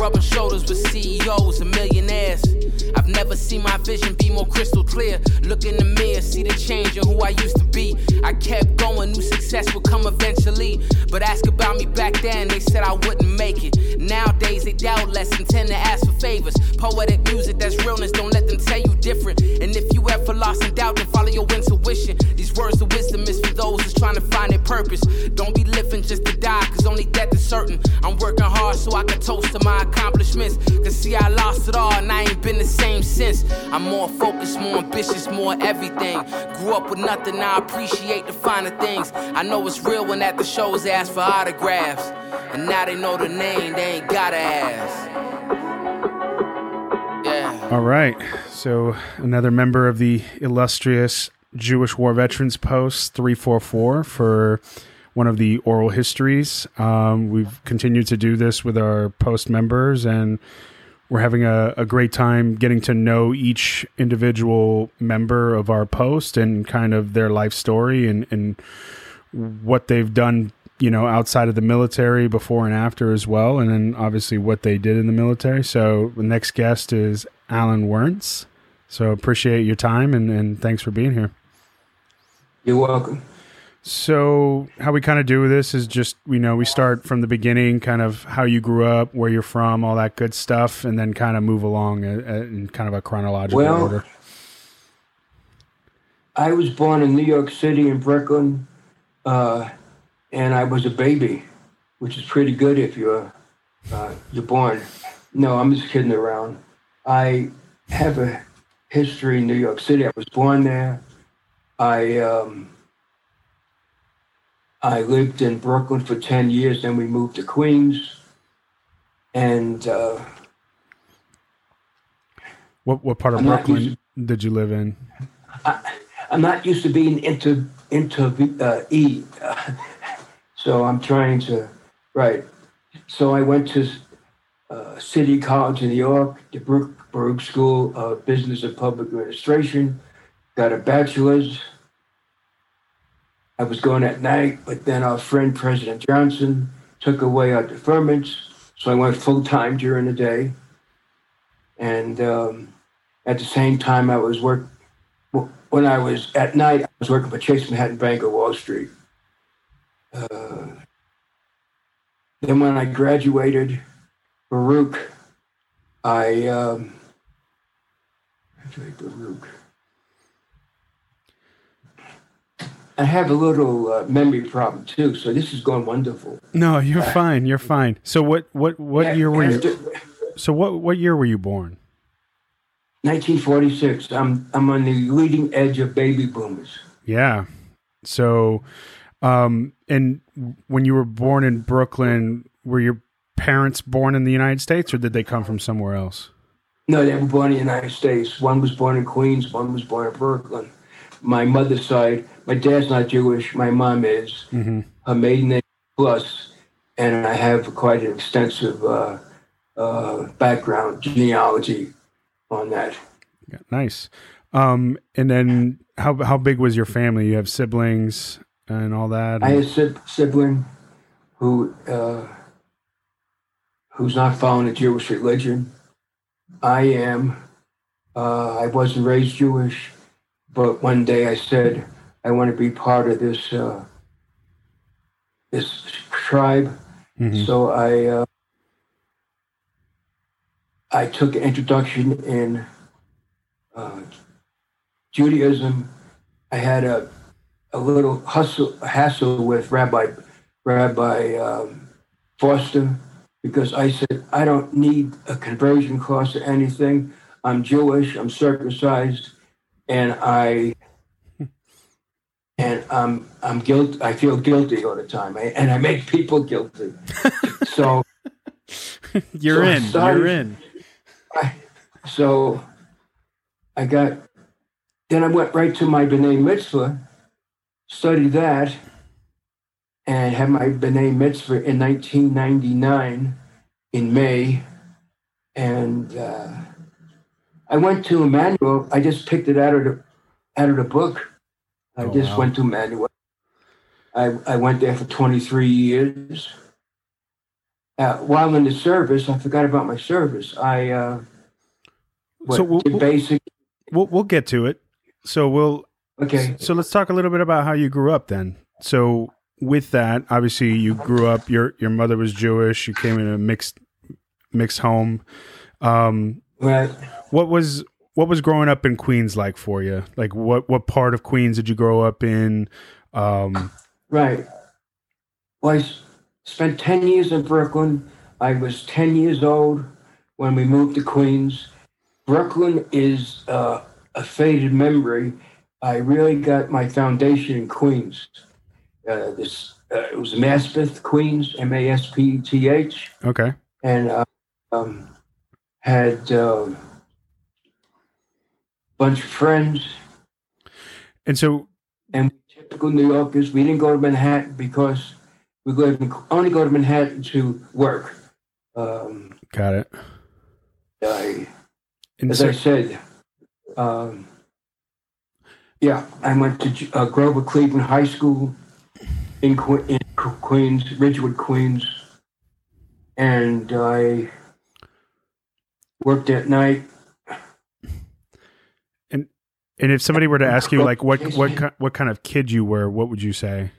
rubbing shoulders with CEOs and millionaires. I've never seen my vision be more crystal clear. Look in the mirror, see the change in who I used to be. I kept going, knew success would come eventually. But ask about me back then, they said I wouldn't make it. Nowadays, they doubt less and tend to ask for favors. Poetic music that's realness, don't let them tell you different. And if you ever lost in doubt, then follow your intuition. These words of wisdom is for those who's trying to find their purpose. Don't be living just to die, cause only death is certain. I'm working hard so I can toast to my accomplishments. Cause see, I lost it all and I ain't been the same since. I'm more focused, more ambitious, more everything. Grew up with nothing, I appreciate the finer things. I know it's real when at the shows they ask for autographs. And now they know the name, they ain't gotta ask. All right. So another member of the illustrious Jewish War Veterans Post 344 for one of the oral histories. Um, we've continued to do this with our post members, and we're having a, a great time getting to know each individual member of our post and kind of their life story and, and what they've done you know outside of the military before and after as well and then obviously what they did in the military. So the next guest is alan wernz so appreciate your time and, and thanks for being here you're welcome so how we kind of do this is just you know we start from the beginning kind of how you grew up where you're from all that good stuff and then kind of move along in kind of a chronological well, order i was born in new york city in brooklyn uh, and I was a baby, which is pretty good if you're uh, you're born. No, I'm just kidding around. I have a history in New York City. I was born there. I um, I lived in Brooklyn for ten years. Then we moved to Queens. And uh, what what part of I'm Brooklyn did you live in? I, am not used to being into into uh, E. So I'm trying to, right. So I went to uh, City College in New York, the Baruch, Baruch School of Business and Public Administration, got a bachelor's. I was going at night, but then our friend President Johnson took away our deferments, so I went full time during the day. And um, at the same time, I was work. When I was at night, I was working for Chase Manhattan Bank of Wall Street. Uh, then when I graduated Baruch, I um, Baruch. I have a little uh, memory problem too, so this is going wonderful. No, you're uh, fine. You're fine. So what what what yeah, year were you? So what what year were you born? 1946. I'm I'm on the leading edge of baby boomers. Yeah. So um, and when you were born in Brooklyn, were your parents born in the United States or did they come from somewhere else? No, they were born in the United States. One was born in Queens, one was born in Brooklyn. My mother's side, my dad's not Jewish, my mom is. Mm-hmm. Her maiden name plus, and I have quite an extensive uh, uh, background genealogy on that. Yeah, nice. Um, and then how how big was your family? You have siblings and all that? I have a sibling who uh, who's not following the Jewish religion. I am. Uh, I wasn't raised Jewish, but one day I said I want to be part of this uh, this tribe. Mm-hmm. So I uh, I took an introduction in uh, Judaism. I had a a little hustle, hassle with Rabbi Rabbi um, Foster because I said I don't need a conversion course or anything. I'm Jewish. I'm circumcised, and I I'm I'm guilt. I feel guilty all the time, I, and I make people guilty. so you're so in. Started, you're in. I, so I got. Then I went right to my B'nai Mitzvah, studied that and had my B'nai Mitzvah in 1999 in May. And uh, I went to Emmanuel. I just picked it out of the, out of the book. I oh, just wow. went to Emmanuel. I, I went there for 23 years. uh, while in the service, I forgot about my service. I uh, what, So we'll- basic. We'll we'll get to it. So we'll Okay, So let's talk a little bit about how you grew up then. So with that, obviously you grew up your your mother was Jewish, you came in a mixed mixed home. Um right. what was what was growing up in Queens like for you? Like what what part of Queens did you grow up in? Um Right. Well, I spent 10 years in Brooklyn. I was 10 years old when we moved to Queens. Brooklyn is uh, a faded memory. I really got my foundation in Queens. Uh, this uh, it was Maspeth, Queens, M A S P E T H, okay. and uh, um, had uh, bunch of friends. And so and typical New Yorkers, we didn't go to Manhattan because we only go to Manhattan to work. Um, got it. I, as so, I said, um, yeah, I went to uh, Grover Cleveland High School in, que- in Queens, Ridgewood, Queens, and I worked at night. And if somebody were to ask you like what what what kind of kid you were, what would you say?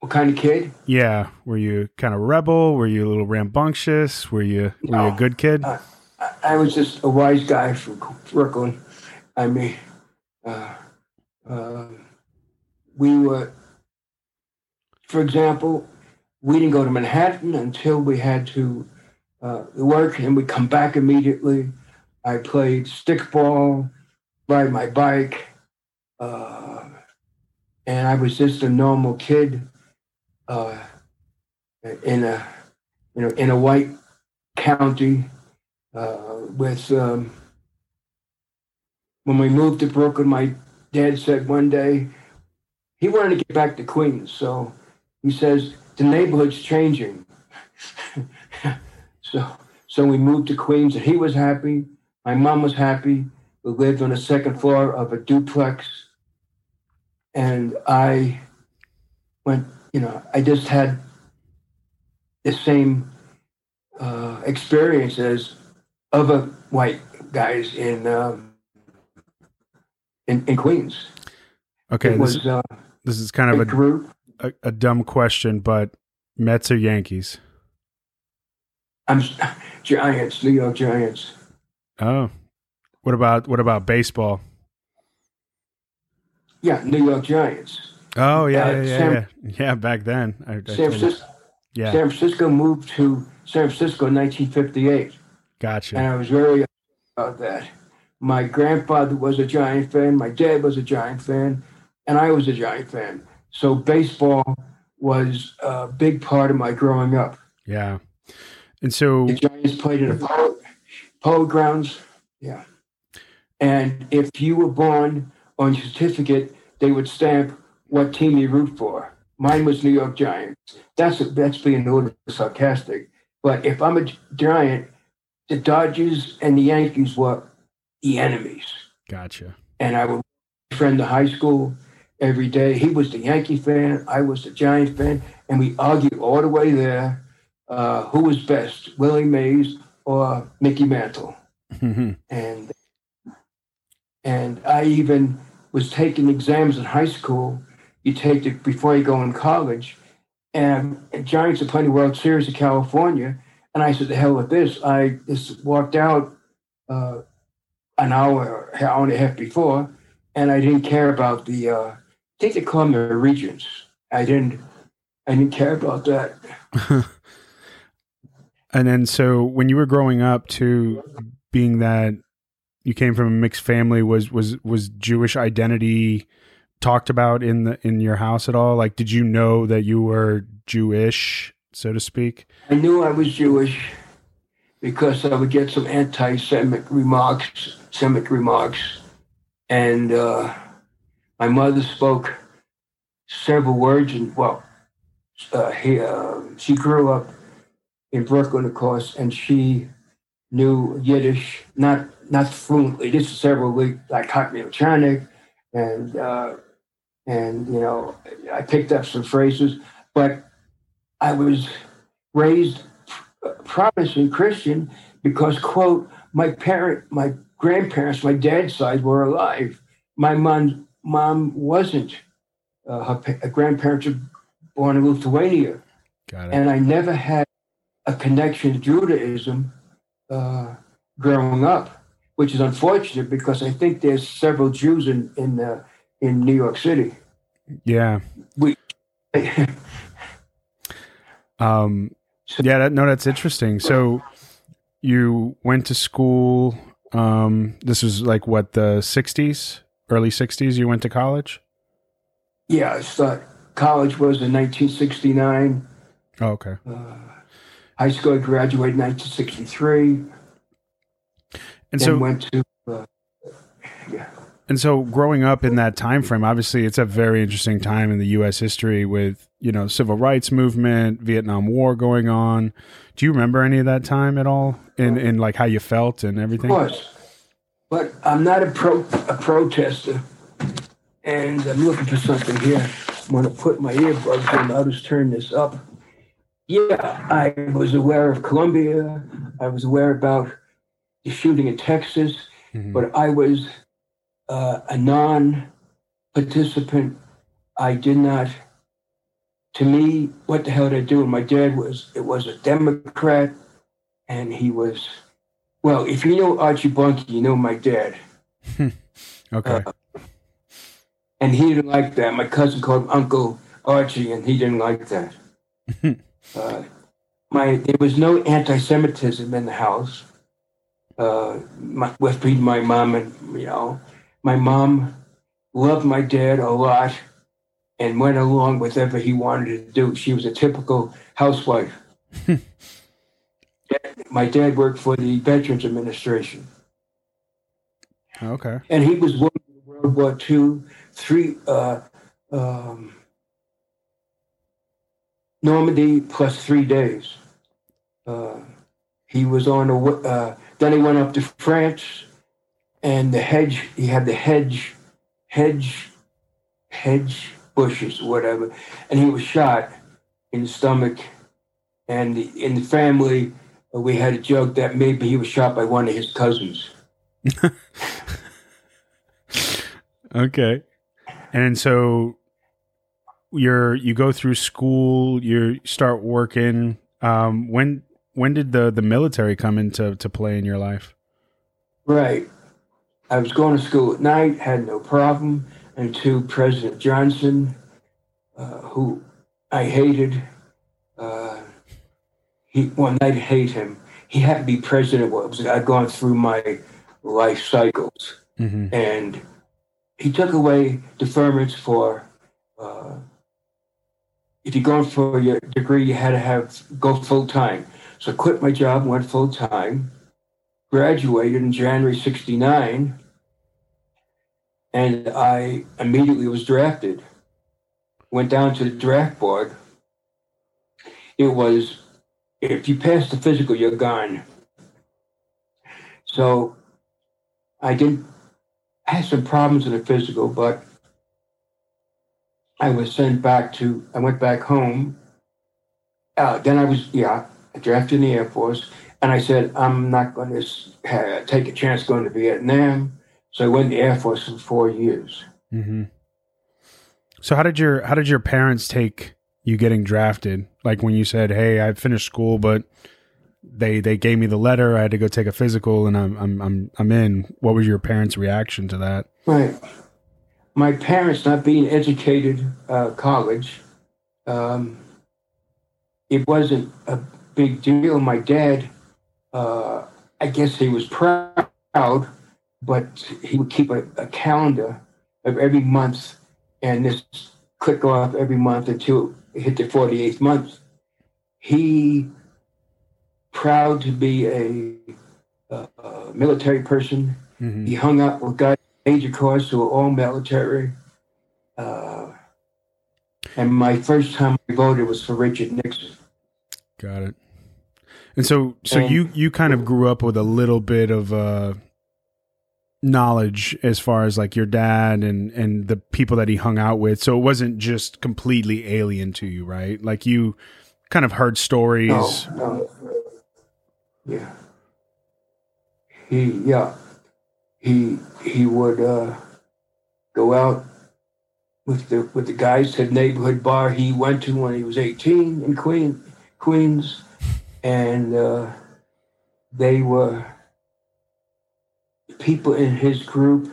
What kind of kid? Yeah, were you kind of rebel? Were you a little rambunctious? Were you were you a good kid? I, I was just a wise guy from Brooklyn. I mean, uh, uh, we were, for example, we didn't go to Manhattan until we had to uh, work, and we come back immediately. I played stickball, ride my bike, uh, and I was just a normal kid uh, in a you know in a white county uh, with um, when we moved to Brooklyn, my dad said one day he wanted to get back to Queens, so he says the neighborhood's changing. so so we moved to Queens, and he was happy. My mom was happy. We lived on the second floor of a duplex, and I went. You know, I just had the same uh, experience as other white guys in um, in, in Queens. Okay, it this, was uh, this is kind a of a, group. a, a dumb question, but Mets or Yankees? I'm Giants, New York Giants. Oh, what about what about baseball? Yeah, New York Giants. Oh yeah, Uh, yeah, yeah, San- yeah. Yeah, back then. I, I San Francisco, yeah, San Francisco moved to San Francisco in 1958, gotcha. and I was very about that. My grandfather was a Giant fan. My dad was a Giant fan, and I was a Giant fan. So baseball was a big part of my growing up. yeah, and so The Giants played in a polo, polo grounds. Yeah. And if you were born on your certificate, they would stamp what team you root for. Mine was New York Giants. That's that's being a little sarcastic. But if I'm a Giant, the Dodgers and the Yankees were the enemies. gotcha. And I would friend to high school every day. He was the Yankee fan. I was the Giant fan. And we argued all the way there uh, who was best, Willie Mays or Mickey Mantle. And and I even was taking exams in high school. You take it before you go in college. And, Giants are playing the World Series of California. And I said, the hell with this. I just walked out uh, an hour, hour and a half before, and I didn't care about the. Uh, I think they call them the Regents. I didn't. I didn't care about that. and then so when you were growing up, to being that you came from a mixed family, was was was Jewish identity talked about in the in your house at all? Like, did you know that you were Jewish, so to speak? I knew I was Jewish because I would get some anti-Semitic remarks, Semitic remarks, and uh, my mother spoke several words. And well, uh, he, uh, she grew up in Brooklyn, of course, and she knew Yiddish, not not fluently, just several weeks, like Hakmielchanik, and uh, and you know, I picked up some phrases, but I was raised Protestant Christian because, quote, my parent, my grandparents, my dad's side were alive. My mom, mom wasn't. Uh, her, grandparents were born in Lithuania. And I never had a connection to Judaism uh, growing up, which is unfortunate because I think there's several Jews in in uh, in New York City. Yeah. We. um. Yeah. That, no, that's interesting. So, you went to school. Um. This was like what the '60s, early '60s. You went to college. Yeah, I started, college was in 1969. Oh, okay. Uh, high school, I graduated in 1963. And so went to uh, yeah. And so growing up in that time frame, obviously it's a very interesting time in the US history with, you know, civil rights movement, Vietnam War going on. Do you remember any of that time at all in, in like how you felt and everything? Of course. But I'm not a pro a protester. And I'm looking for something here. I'm gonna put my earbuds in, I'll just turn this up. Yeah, I was aware of Columbia. I was aware about the shooting in Texas, mm-hmm. but I was uh, a non participant. I did not, to me, what the hell did I do? And my dad was, it was a Democrat, and he was, well, if you know Archie Bunker, you know my dad. okay. Uh, and he didn't like that. My cousin called him Uncle Archie, and he didn't like that. uh, my there was no anti-Semitism in the house. Uh, my, with my mom and you know, my mom loved my dad a lot and went along with whatever he wanted to do. She was a typical housewife. my dad worked for the Veterans Administration. Okay. And he was World War II, three, uh, um, Normandy plus three days. Uh, he was on a, uh, then he went up to France and the hedge, he had the hedge, hedge, hedge bushes, whatever, and he was shot in the stomach. And in the family, we had a joke that maybe he was shot by one of his cousins. okay. And so you're you go through school, you start working. Um, when when did the the military come into to play in your life? Right. I was going to school at night, had no problem until President Johnson, uh, who I hated, uh, he one night hate him. He had to be president. Was I'd gone through my life cycles, mm-hmm. and he took away deferments for. Uh, if you're going for your degree, you had to have go full time. So I quit my job, went full time, graduated in January 69, and I immediately was drafted. Went down to the draft board. It was, if you pass the physical, you're gone. So I didn't, I had some problems in the physical, but I was sent back to, I went back home. Uh, then I was, yeah, drafted in the Air Force, and I said, I'm not going to take a chance going to Vietnam. So I went in the Air Force for four years. Mm-hmm. So how did your how did your parents take you getting drafted? Like when you said, "Hey, I finished school, but they they gave me the letter. I had to go take a physical, and I'm I'm I'm I'm in." What was your parents' reaction to that? Right. My parents not being educated uh, college, um, it wasn't a big deal. My dad, uh, I guess he was proud, but he would keep a, a calendar of every month and this click off every month until it hit the 48th month. He, proud to be a, a, a military person, mm-hmm. he hung up with guys major who were all military. Uh, and my first time I voted was for Richard Nixon. Got it. And so, so and, you you kind of grew up with a little bit of uh, knowledge as far as like your dad and and the people that he hung out with. So it wasn't just completely alien to you, right? Like you kind of heard stories. No, no. Yeah. He yeah. He he would uh, go out with the with the guys to the neighborhood bar he went to when he was 18 in Queen Queens, and uh, they were people in his group,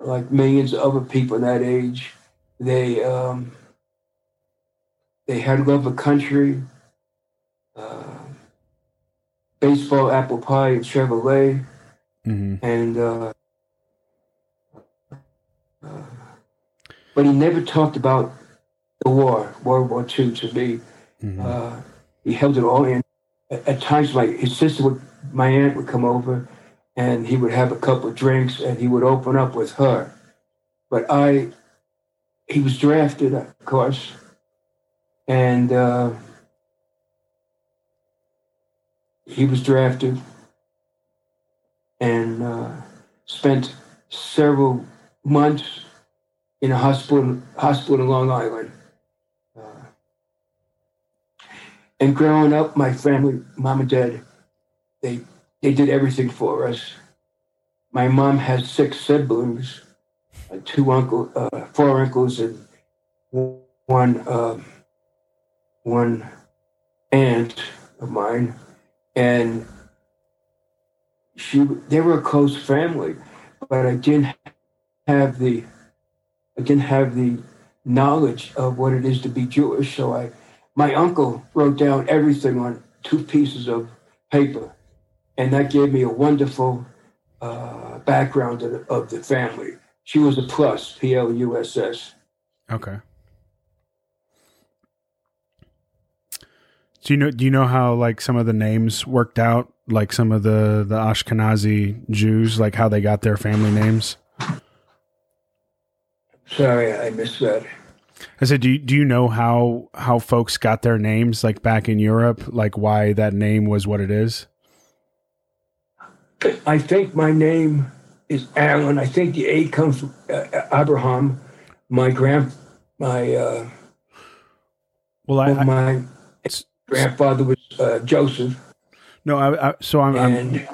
like millions of other people in that age. They um, they had love of country, uh, baseball, apple pie, and Chevrolet, hmm and uh, uh, but he never talked about the war, World War II, to me. hmm Uh, he held it all in. At, at times, my his sister would, my aunt would come over, and he would have a couple of drinks, and he would open up with her. But I, he was drafted, of course, and uh, he was drafted, and uh, spent several months in a hospital hospital in Long Island. Uh, and growing up, my family, mom and dad, they they did everything for us. My mom has six siblings, uh, two uncle, uh, four uncles, and one um one aunt of mine, and she they were a close family, but I didn't have the I didn't have the knowledge of what it is to be Jewish, so I my uncle wrote down everything on two pieces of paper, and that gave me a wonderful uh, background of the, of the family. She was a plus, P L U S S. Okay. Do you know? Do you know how like some of the names worked out? Like some of the the Ashkenazi Jews, like how they got their family names. Sorry, I missed that. I said, do you, do you know how how folks got their names like back in Europe? Like why that name was what it is? I think my name is Alan. I think the A comes from uh, Abraham. My grand, my uh, Well, I, I my grandfather was uh, Joseph, no, I, I so I'm, I'm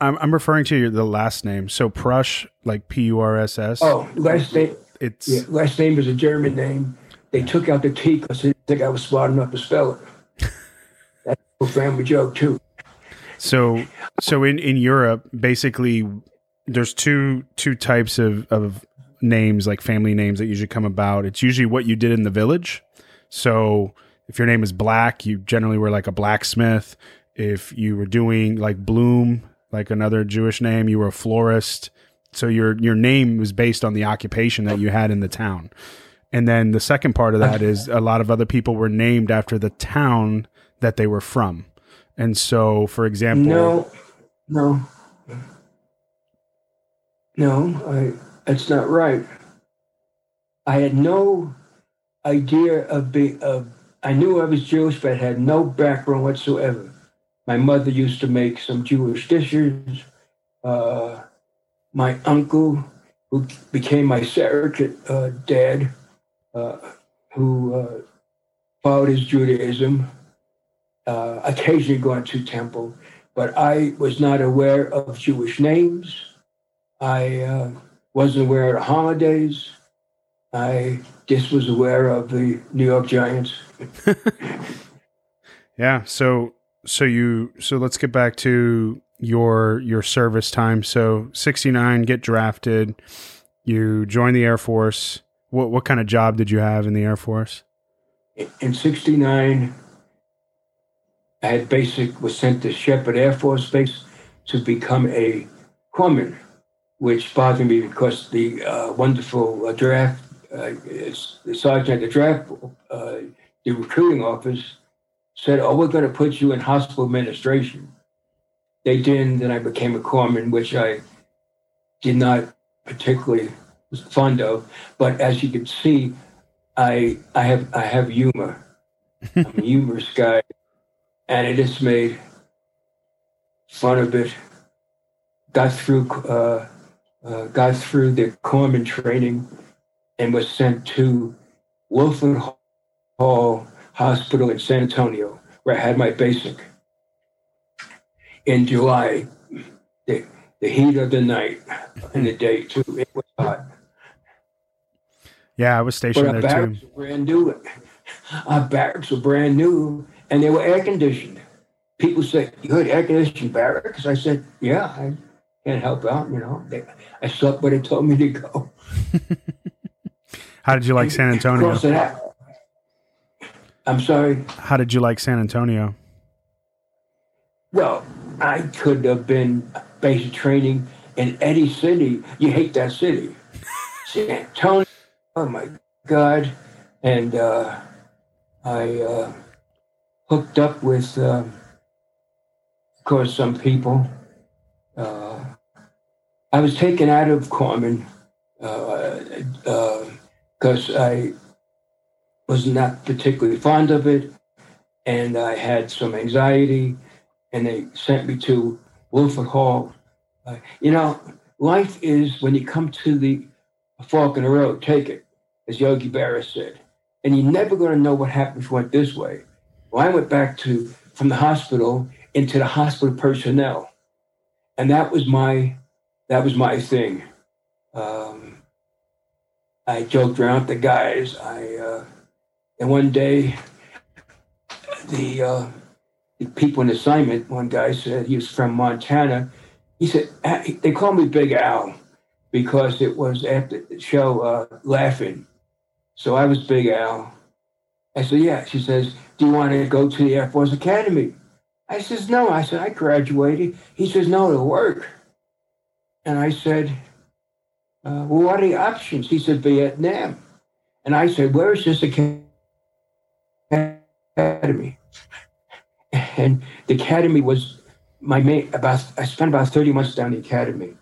I'm I'm referring to your, the last name. So Prush, like P U R S S. oh, last name. it's Yeah, last name is a German name. They took out the T because they didn't think I was smart enough to spell it. That's a family joke too. So so in in Europe, basically, there's two two types of of names like family names that usually come about. It's usually what you did in the village. So if your name is Black, you generally were like a blacksmith. If you were doing like Bloom, like another Jewish name, you were a florist. So your your name was based on the occupation that you had in the town. And then the second part of that is a lot of other people were named after the town that they were from. And so, for example, No, no, no. I that's not right. I had no idea of being of. I knew I was Jewish, but had no background whatsoever. My mother used to make some Jewish dishes. Uh, my uncle, who became my surrogate uh, dad, uh, who uh, followed his Judaism, uh, occasionally going to temple, but I was not aware of Jewish names. I wasn't aware of the holidays. I just was aware of the New York Giants. Yeah. So so you so let's get back to your your service time. So sixty nine, get drafted. You join the Air Force. What what kind of job did you have in the Air Force? In '69, I had basic was sent to Sheppard Air Force Base to become a corpsman, which bothered me because the uh, wonderful uh, draft, uh, sergeant at the draft, uh, the recruiting office said, "Oh, we're going to put you in hospital administration." They didn't, and I became a corpsman, which I did not particularly was fond of. But as you can see, I I have I have humor. I'm a humorous guy, and I just made fun of it. Got through uh, uh, got through the corpsman training, and was sent to Wilford Hall Hospital in San Antonio, where I had my basic. In July, the, the heat of the night and the day too, it was hot. Yeah, I was stationed But our there barracks too. were brand new. Our barracks were brand new, and they were air conditioned. People say, "You had air conditioned barracks?" I said, "Yeah, I can't help out. You know, they, I slept where they told me to go." How did you like San Antonio? I'm sorry. How did you like San Antonio? Well, I could have been basic training in any city. You hate that city. San Antonio, oh my God. And uh, I uh, hooked up with, uh, of course, some people. Uh, I was taken out of corpsman because I was not particularly fond of it. And I had some anxiety and they sent me to Wilford Hall. Uh, you know, life is when you come to the fork in the road, take it, as Yogi Berra said. And you're never going to know what happened if you went this way. Well, I went back to from the hospital into the hospital personnel, and that was my that was my thing. Um, I joked around with the guys. I uh, and one day the uh, the people in assignment, one guy said he was from Montana. He said, they call me Big Al because it was after the show uh, Laugh-In. So I was Big Al. I said, yeah. She says, do you want to go to the Air Force Academy? I says, no. I said, I graduated. He says, no, to work. And I said, uh, well, what are the options? He said, Vietnam. And I said, where is this academy? And the academy was my main about i spent about 30 months down the academy.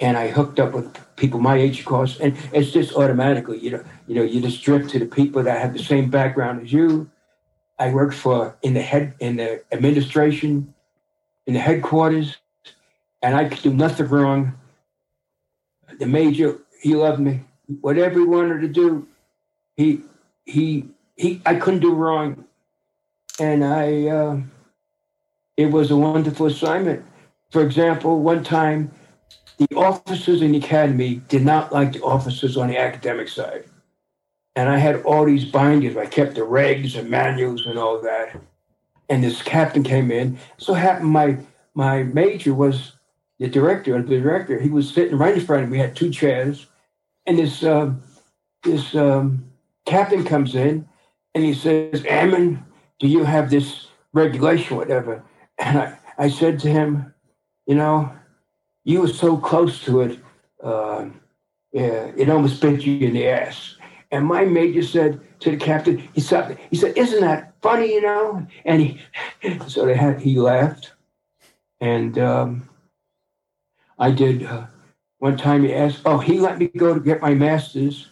And i hooked up with people my age of course. And it's just automatically you know you know you just drift to the people that have the same background as you. I worked for in the head in the administration in the headquarters. And i could do nothing wrong. The major he loved me. Whatever he wanted to do he he he i couldn't do wrong and i uh, it was a wonderful assignment. For example, one time, the officers in the academy did not like the officers on the academic side. And I had all these binders. I kept the regs and manuals and all that. And this captain came in. So happened my my major was the director, the director. He was sitting right in front of me. We had two chairs, and this um, this um, captain comes in, and he says, "Ammon, do you have this regulation, whatever?" And I, I said to him, you know, you were so close to it, uh, yeah, it almost bit you in the ass. And my major said to the captain, he said, he said, isn't that funny, you know? And he, so they had, he laughed. And um, I did, uh, one time he asked, oh, he let me go to get my master's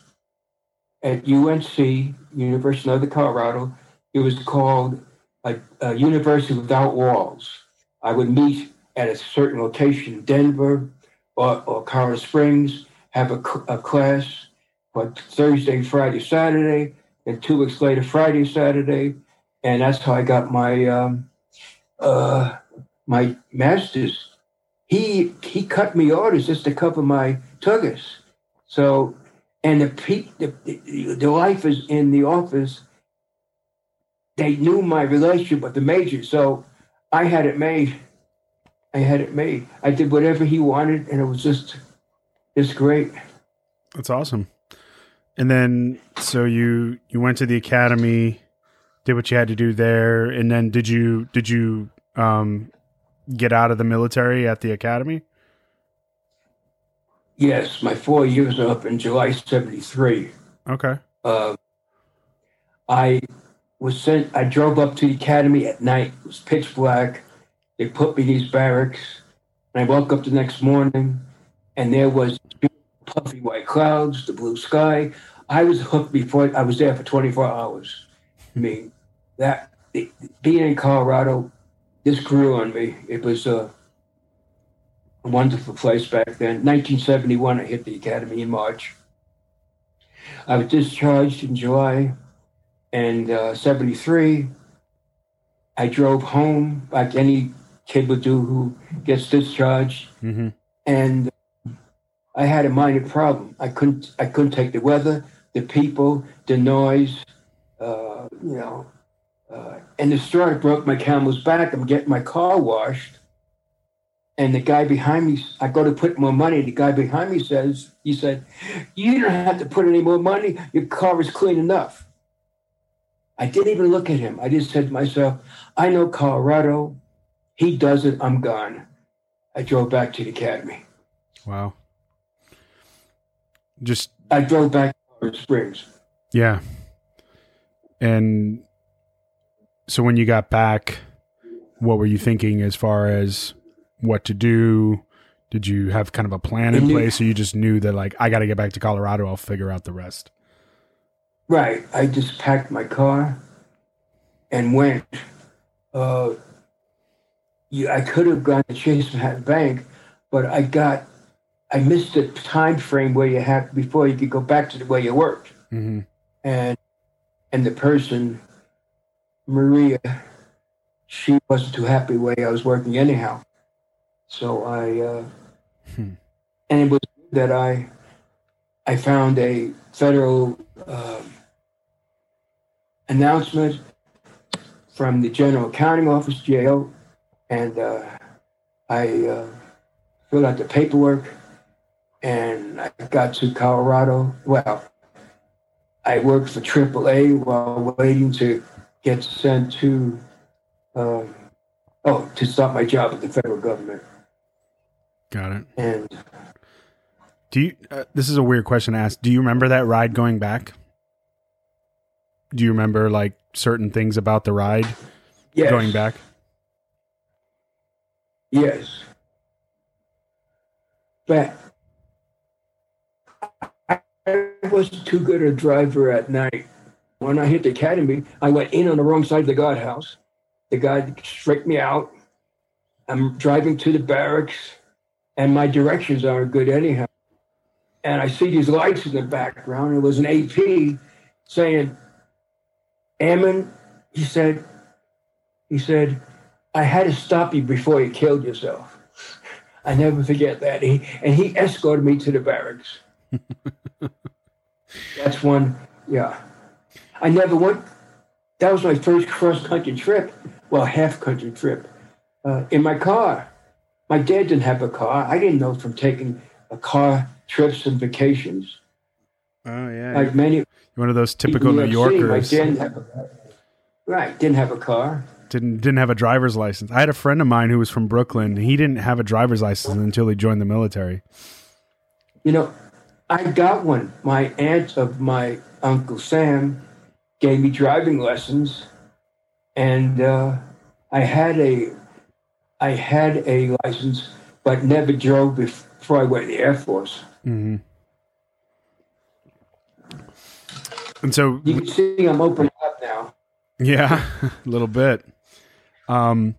at UNC, University of Colorado. It was called a, a university without walls. I would meet at a certain location, Denver or, or Colorado Springs, have a, a class for Thursday, Friday, Saturday, and two weeks later, Friday, Saturday, and that's how I got my um, uh, my master's. He he cut me orders just to cover my tuggers. So, and the, pe- the the the in the office they knew my relationship with the major, so I had it made. I had it made. I did whatever he wanted, and it was just, it's great. That's awesome. And then, so you you went to the academy, did what you had to do there, and then did you did you um, get out of the military at the academy? Yes, my four years are up in July '73. Okay. Uh, I was sent. I drove up to the academy at night. It was pitch black. They put me in these barracks, and I woke up the next morning, and there was puffy white clouds, the blue sky. I was hooked before I was there for 24 hours. I mean, that being in Colorado, this grew on me. It was a wonderful place back then. 1971, I hit the academy in March. I was discharged in July and uh, 73, I drove home like any kid would do who gets discharged. hmm And I had a minor problem. I couldn't, I couldn't take the weather, the people, the noise, uh, you know. Uh, and the straw broke my camel's back. I'm getting my car washed. And the guy behind me, I go to put more money. The guy behind me says, he said, you don't have to put any more money. Your car is clean enough. I didn't even look at him. I just said to myself, I know Colorado. He does it. I'm gone. I drove back to the academy. Wow. Just I drove back to Colorado Springs. yeah. And so when you got back, what were you thinking as far as what to do? Did you have kind of a plan in place or you just knew that like I got to get back to Colorado, I'll figure out the rest? Right. I just packed my car and went. Uh, yeah, I could have gone to Chase Bank, but I got, I missed the time frame where you have before you could go back to the way you worked. Mhm. and and the person Maria she wasn't too happy the way I was working anyhow so I uh, Hmm. and it was that I I found a federal um announcement from the General Accounting Office GAO and uh, I uh, filled out the paperwork and I got to Colorado well I worked for AAA while waiting to get sent to, um, oh, to start my job at the federal government. Got it. And Do you uh, this is a weird question to ask. Do you remember that ride going back? Do you remember like certain things about the ride yes, going back? yes. But I wasn't too good a driver at night. When I hit the academy, I went in on the wrong side of the guardhouse. The guy straightened me out. I'm driving to the barracks, and my directions aren't good anyhow. And I see these lights in the background. It was an AP saying, Ammon, he said, he said, I had to stop you before you killed yourself. I never forget that. He, and he escorted me to the barracks. That's one, yeah. I never went, that was my first cross country trip, well, half country trip, uh, in my car. My dad didn't have a car. I didn't know from taking a car trips and vacations. Oh yeah. Like many One of those typical New you My Yorkers. dad didn't a. Right, didn't have a car. didn't didn't have a driver's license. I had a friend of mine who was from Brooklyn. He didn't have a driver's license until he joined the military. You know, I got one. My aunt of my uncle Sam gave me driving lessons, and uh, I had a, I had a license, but never drove before I went to the Air Force. hmm And so, You can see I'm opening up now. yeah, a little bit. Um,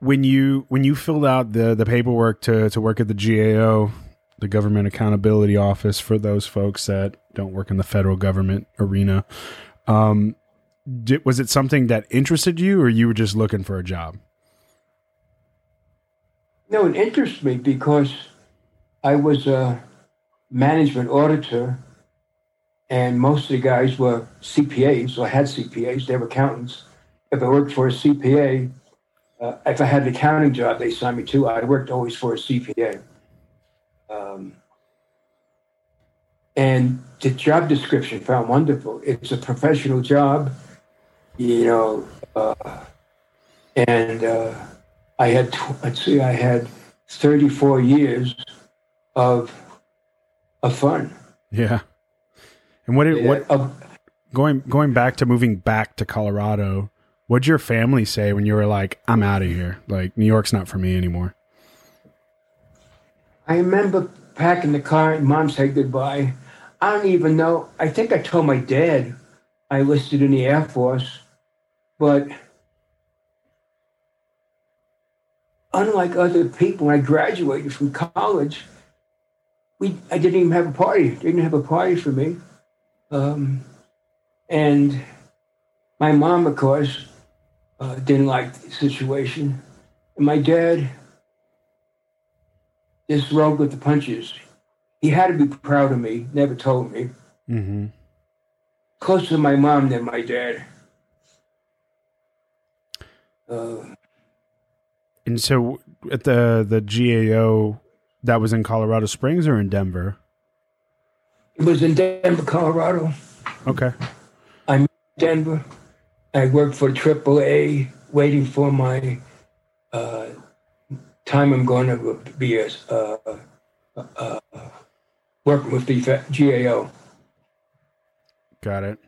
when you when you filled out the the paperwork to to work at the GAO, the Government Accountability Office, for those folks that don't work in the federal government arena, um, did, was it something that interested you, or you were just looking for a job? No, it interests me because I was a management auditor, and most of the guys were CPAs or had CPAs. They were accountants. If I worked for a CPA, uh, if I had an accounting job, they signed me to. I worked always for a CPA. Um, and the job description found wonderful. It's a professional job, you know, uh, and uh, I had tw- let's see, I had 34 years of of fun. Yeah. And what did, what Of- going going back to moving back to Colorado? What'd your family say when you were like, "I'm out of here. Like New York's not for me anymore." I remember packing the car and mom said goodbye. I don't even know. I think I told my dad I listed in the Air Force, but unlike other people, when I graduated from college, we I didn't even have a party. Didn't have a party for me, um, and my mom, of course, uh, didn't like the situation. And my dad just rolled with the punches. He had to be proud of me, never told me. Mm-hmm. Closer to my mom than my dad. Uh, And so at the the GAO that was in Colorado Springs or in Denver? it was in Denver, Colorado. Okay. I'm in Denver. I worked for AAA, waiting for my uh, time. I'm going to be a, uh, uh, working with the GAO. Got it.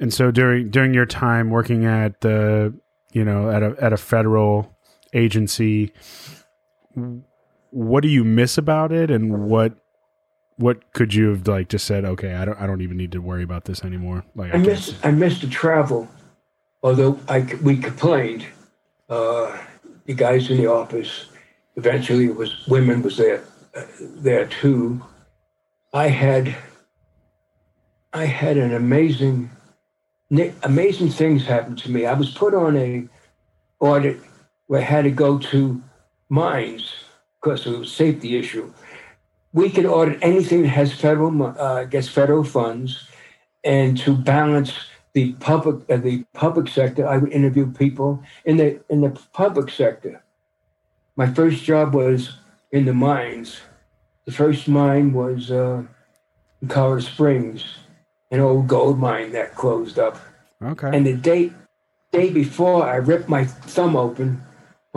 And so during during your time working at the you know at a at a federal agency, what do you miss about it, and what what could you have like just said? Okay, I don't I don't even need to worry about this anymore. Like I I miss I miss the travel, although I we complained. Uh, the guys in the office, eventually it was women was there uh, there too. I had I had an amazing amazing things happened to me. I was put on a audit I had to go to mines because of a safety issue. We could audit anything that has federal uh, gets federal funds and to balance the public uh, the public sector, I would interview people in the in the public sector. My first job was in the mines. The first mine was uh, in Colorado Springs, an old gold mine that closed up. okay. And the day day before, I ripped my thumb open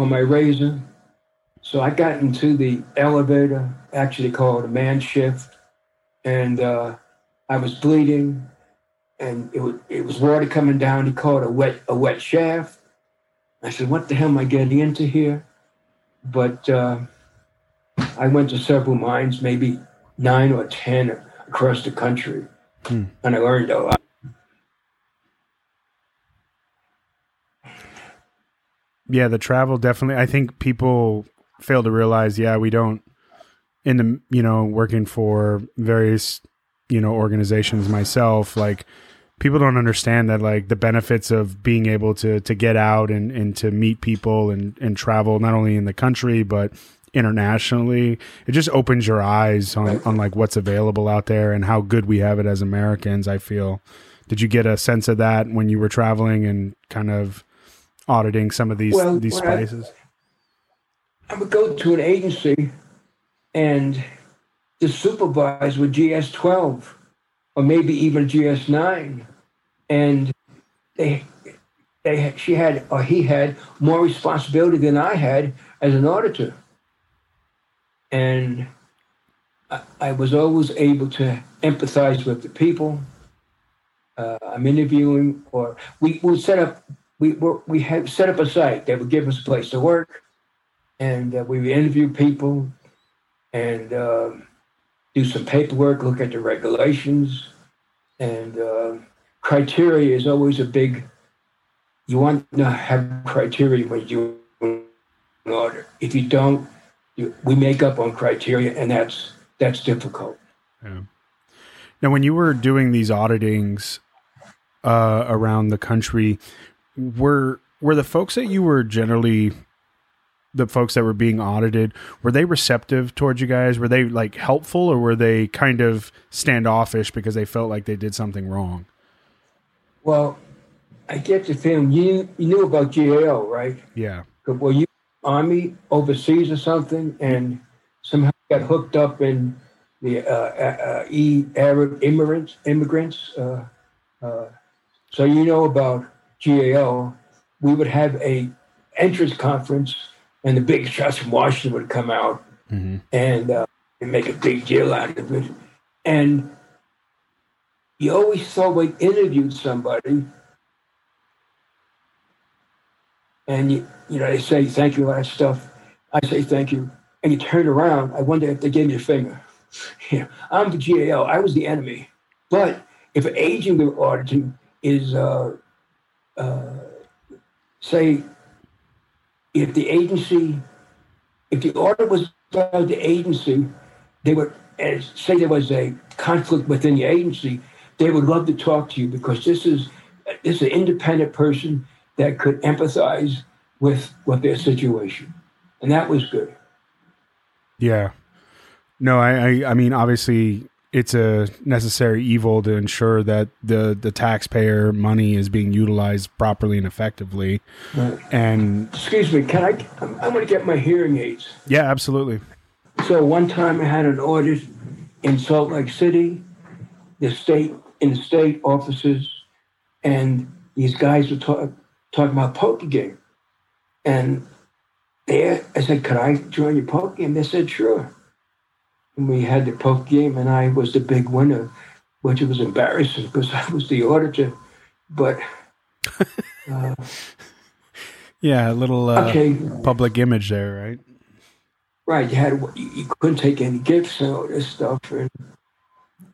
on my razor. So I got into the elevator, actually called a man shift, and uh, I was bleeding, and it was it was water coming down. He called a wet a wet shaft. I said, "What the hell am I getting into here?" But uh, I went to several mines, maybe nine or ten across the country, Hmm. and I learned a lot. Yeah, the travel definitely. I think people fail to realize. Yeah, we don't in the you know working for various you know organizations myself. Like people don't understand that like the benefits of being able to to get out and and to meet people and and travel not only in the country but internationally it just opens your eyes on on like what's available out there and how good we have it as Americans I feel did you get a sense of that when you were traveling and kind of auditing some of these Well, these when I- places I would go to an agency and the supervisor with GS 12 or maybe even GS 9. And they, they, she had, or he had more responsibility than I had as an auditor. And I, I was always able to empathize with the people. Uh, I'm interviewing, or we would set up, we were, we had set up a site that would give us a place to work and uh, we would interview people and uh, do some paperwork, look at the regulations, and uh, criteria is always a big. You want to have criteria when you audit. If you don't, you, we make up on criteria, and that's that's difficult. Now, when you were doing these auditings uh, around the country, were were the folks that you were generally the folks that were being audited were they receptive towards you guys? Were they like helpful, or were they kind of standoffish because they felt like they did something wrong? Well, I get the feeling you you knew about GAO, right? Yeah, Were you army overseas or something, and somehow got hooked up in the uh, uh, uh, e Arab immigrants? Immigrants. Uh, uh, so you know about GAO. We would have a entrance conference, and the big shots from Washington would come out hmm and, uh, and make a big deal out of it. And you always thought we interviewed somebody, and you, you know they say thank you, all that stuff. I say thank you, and you turn around. I wonder if they gave me a finger. Yeah, I'm the GAO. I was the enemy. But if an we're auditing is, uh, uh, say, if the agency, if the audit was by the agency, they would say there was a conflict within the agency. They would love to talk to you because this is this is an independent person that could empathize with with their situation, and that was good. Yeah. No, I, I, I mean, obviously, it's a necessary evil to ensure that the the taxpayer money is being utilized properly and effectively. Right. And Excuse me, can I? I'm, I'm going to get my hearing aids. yeah, absolutely. So one time I had an audit in Salt Lake City, the state in the state offices, and these guys were talk, talking about poker game. And they, I said, "Could I join your poker game?" They said, "Sure." And we had the poker game, and I was the big winner, which was embarrassing because I was the auditor. But uh, Yeah, a little uh, okay, public image there, right? Right, you had you you couldn't take any gifts and all this stuff, and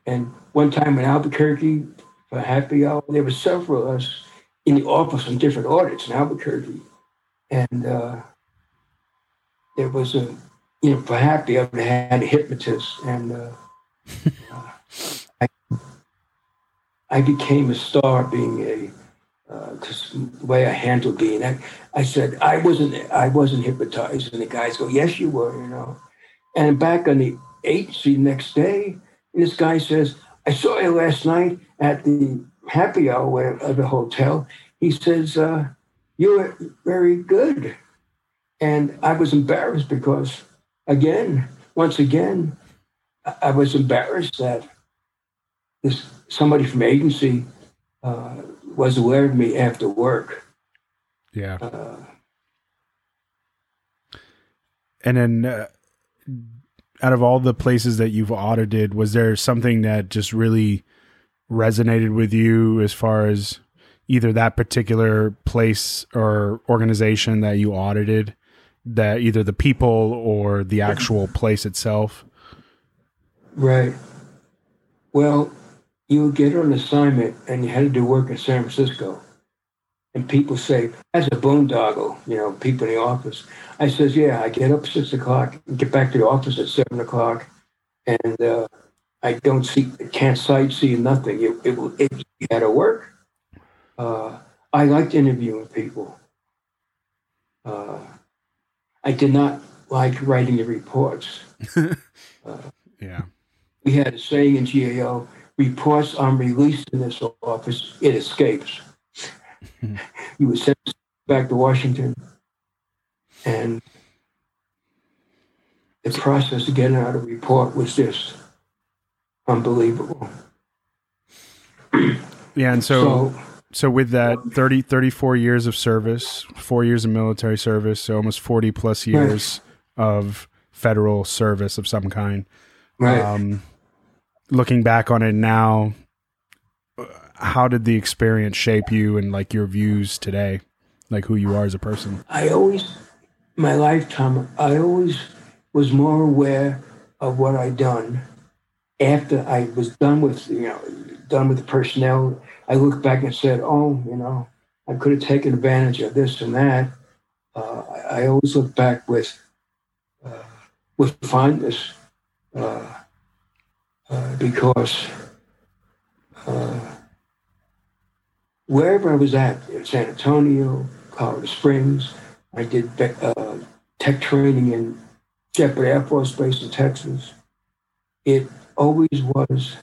and one time in Albuquerque for happy hour, there were several of us in the office on different audits in Albuquerque, and uh, there was a you know for happy hour they had a hypnotist, and uh, uh, I I became a star being a because the way I handled being, I, I said I wasn't I wasn't hypnotized, and the guys go, "Yes, you were," you know. And back on the agency next day, this guy says, "I saw you last night at the happy hour of the hotel." He says, uh, "You were very good," and I was embarrassed because, again, once again, I was embarrassed that this somebody from agency. Uh, was aware of me after work. Yeah. Uh, And then, uh, out of all the places that you've audited, was there something that just really resonated with you as far as either that particular place or organization that you audited, that either the people or the actual place itself? right. Well, you would get on assignment and you had to do work in San Francisco. And people say, that's a boondoggle, you know, people in the office. I says, yeah, I get up six o'clock get back to the office at seven o'clock. And uh, I don't see, can't sightsee nothing. It, it, it, you had to work. Uh, I liked interviewing people. Uh, I did not like writing the reports. Yeah. We had a saying in GAO, reports I'm released in this office, it escapes. you would send back to Washington. And the process of getting out a report was just unbelievable. Yeah. And so, So, so with that 30, 34 years of service, four years of military service, so almost 40 plus years of federal service of some kind. right. Um, looking back on it now, how did the experience shape you and like your views today, like who you are as a person? I always, my lifetime, I always was more aware of what I'd done after I was done with, you know, done with the personnel. I looked back and said, oh, you know, I could have taken advantage of this and that. Uh, I, I always look back with, uh, with fondness uh, uh, because uh, wherever I was at, in San Antonio, Colorado Springs, I did uh, tech training in Sheppard Air Force Base in Texas. It always was.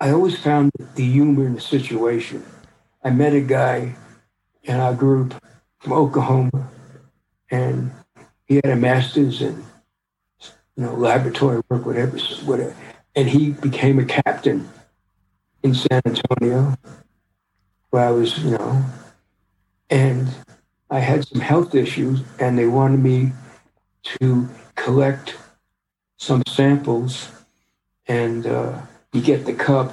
I always found the humor in the situation. I met a guy in our group from Oklahoma, and he had a master's in, you know, laboratory work, whatever, whatever. And he became a captain in San Antonio, where I was, you know, and I had some health issues, and they wanted me to collect some samples, and uh, you get the cup.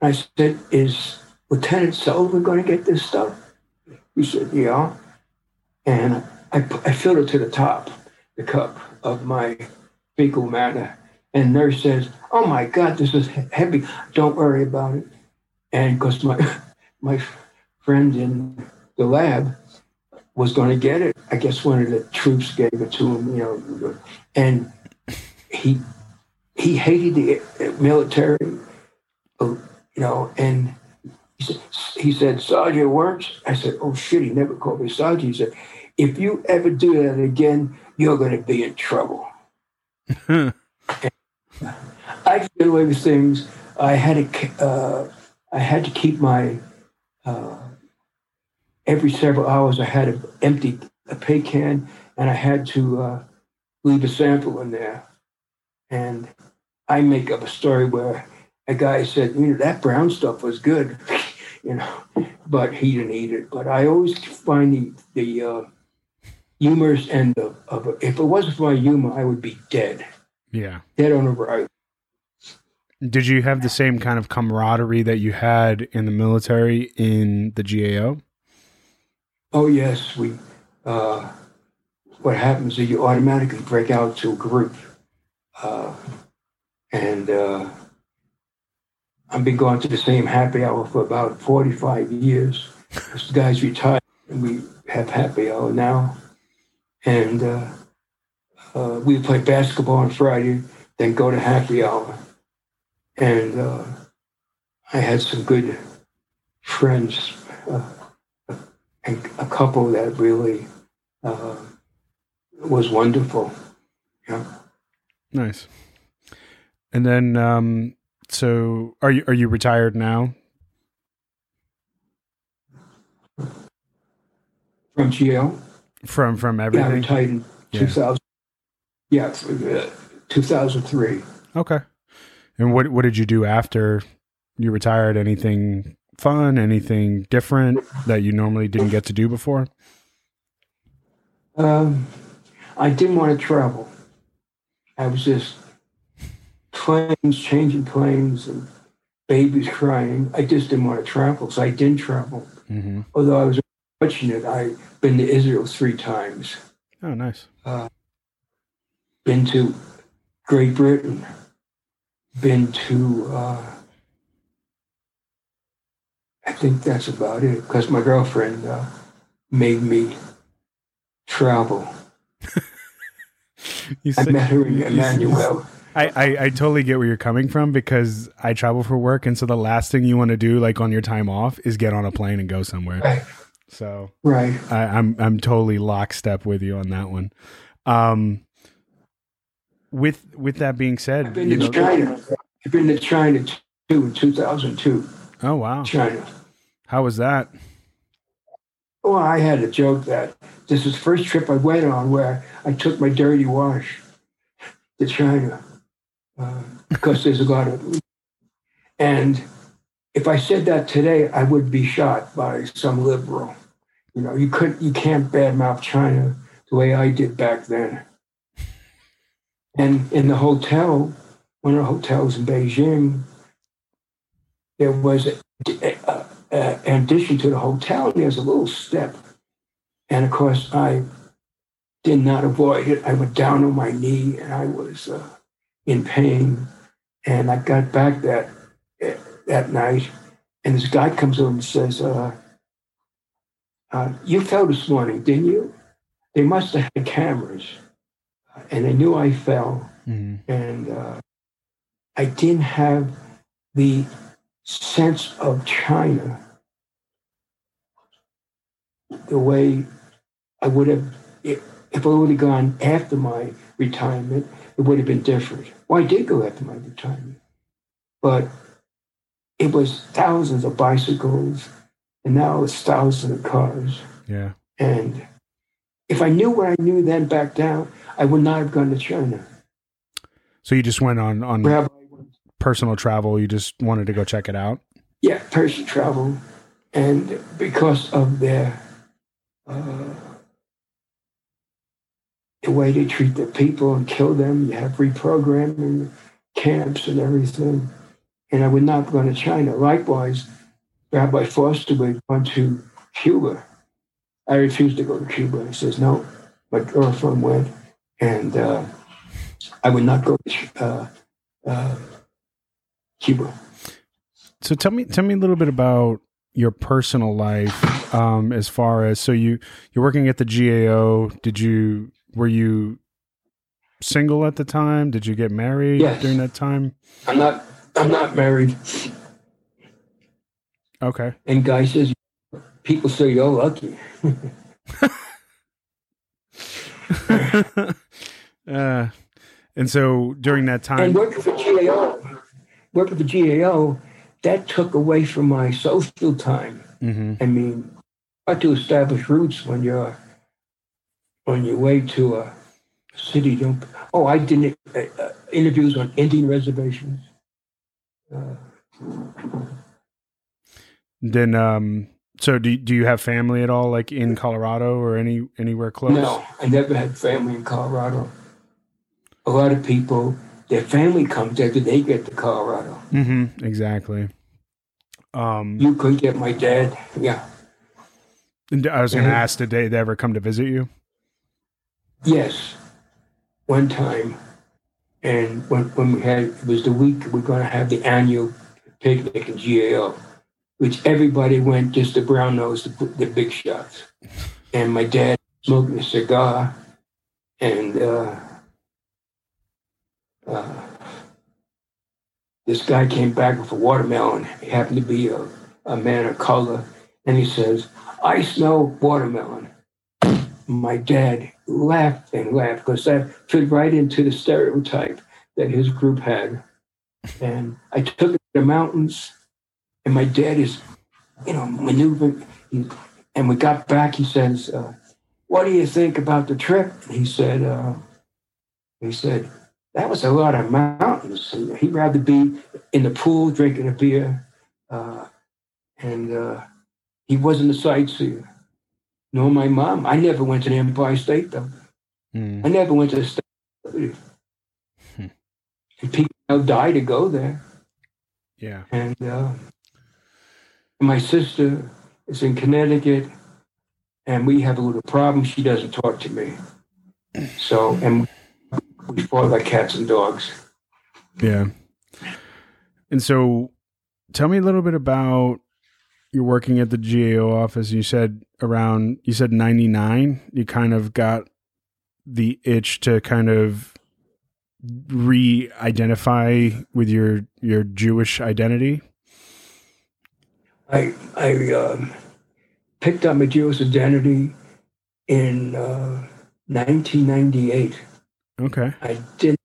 I said, "Is Lieutenant Sullivan going to get this stuff?" He said, "Yeah," and I, I filled it to the top, the cup of my fecal matter. And nurse says, "Oh my God, this is heavy. Don't worry about it." And because my my friend in the lab was going to get it, I guess one of the troops gave it to him. You know, and he he hated the military. Uh, you know, and he said, he said, Sergeant Works. I said, oh shit, he never called me Sergeant. He said, if you ever do that again, you're going to be in trouble. I get away with things. I had to, uh, I had to keep my, uh, every several hours, I had to empty a pay can and I had to uh, leave a sample in there. And I make up a story where a guy said, you know, that brown stuff was good, you know, but he didn't eat it. But I always find the, the uh, humorous end of, of it. If it wasn't for my humor, I would be dead. Yeah. Dead on arrival. Did you have the same kind of camaraderie that you had in the military in the GAO? Oh yes, we. Uh, what happens is you automatically break out to a group, uh, and uh, I've been going to the same happy hour for about forty-five years. This guy's retired, and we have happy hour now, and uh, uh, we play basketball on Friday, then go to happy hour, and uh, I had some good friends uh, and a couple that really uh, was wonderful. Yeah. Nice. And then, um, so are you are you retired now? From GL? From from Yeah, I retired in Yeah. 2000. Yeah, uh, 2003. Okay. And what what did you do after you retired? Anything fun? Anything different that you normally didn't get to do before? Um, I didn't want to travel. I was just planes, changing planes, and babies crying. I just didn't want to travel, so I didn't travel. Mm-hmm. Although I was watching it, I've been to Israel three times. Oh, nice. been to Great Britain, been to, uh, I think that's about it, because my girlfriend uh, made me travel. You I met her in Emanuel. I, I, I totally get where you're coming from because I travel for work, and so the last thing you want to do, like on your time off, is get on a plane and go somewhere. Right, So right. I, I'm I'm totally lockstep with you on that one. Um, with with that being said, I've been to know, China. I've been to China too in 2002. oh wow, China. how was that? Well, I had a joke that this was the first trip I went on where I took my dirty wash to China uh, because there's a God. And if I said that today, I would be shot by some liberal. You know, you could you can't badmouth China the way I did back then. And in the hotel, one of the hotels in Beijing, there was a, a, in addition to the hotel, there's a little step. And of course, I did not avoid it. I went down on my knee and I was uh, in pain. And I got back that that night, and this guy comes over and says, uh, uh, "You fell this morning, didn't you?" They must have had cameras, and they knew I fell Mm-hmm. and uh, I didn't have the sense of China the way I would have if, if I would have gone after my retirement. It would have been different. Well, I did go after my retirement, but it was thousands of bicycles, and now it's thousands of cars. Yeah, And if I knew what I knew then back down, I would not have gone to China. so you just went on on Rabbi personal travel. You just wanted to go check it out. yeah, personal travel, and because of their uh, the way they treat the people and kill them, you have reprogramming camps and everything. And I would not go to China. Likewise, Rabbi Foster would go to Cuba. I refused to go to Cuba. He says, no, my girlfriend went, and uh, I would not go to uh, uh, Cuba. So tell me tell me a little bit about your personal life um as far as so you you're working at the GAO did you were you single at the time did you get married Yes. during that time I'm not. I'm not married. Okay. And guy says, people say you're lucky. uh, and so during that time, and working for GAO, working for GAO, that took away from my social time. mm-hmm. I mean, hard to establish roots when you're on your way to a city. Don't, oh, I did uh, uh, interviews on Indian reservations. Uh, then, um, so do do you have family at all, like in Colorado or any anywhere close? no, I never had family in Colorado. A lot of people, their family comes after they get to Colorado. Mm-hmm. Exactly. Um, You couldn't get my dad. Yeah. and I was going to ask, did they ever come to visit you? Yes, one time, and when when we had it was the week we are going to have the annual picnic in GAO, which everybody went, just the brown nose, the, the big shots, and my dad smoking a cigar, and uh, uh, this guy came back with a watermelon. He happened to be a, a man of color, and he says, "I smell watermelon." My dad laughed and laughed because that fit right into the stereotype that his group had. And I took it to the mountains, and my dad is, you know, maneuvering. He, and we got back. He says, uh, "What do you think about the trip?" He said, uh, "He said that was a lot of mountains. He'd rather be in the pool drinking a beer, uh, and uh, he wasn't a sightseer." Nor my mom. I never went to the Empire State Building. Mm. I never went to the State Building. Hmm. And people now die to go there. Yeah. And uh, my sister is in Connecticut, and we have a little problem. She doesn't talk to me. So, and we fought like cats and dogs. Yeah. And so tell me a little bit about you're working at the GAO office. You said around, you said 99, you kind of got the itch to kind of re-identify with your your Jewish identity. I I um, picked up my Jewish identity in uh, 1998. Okay. I didn't.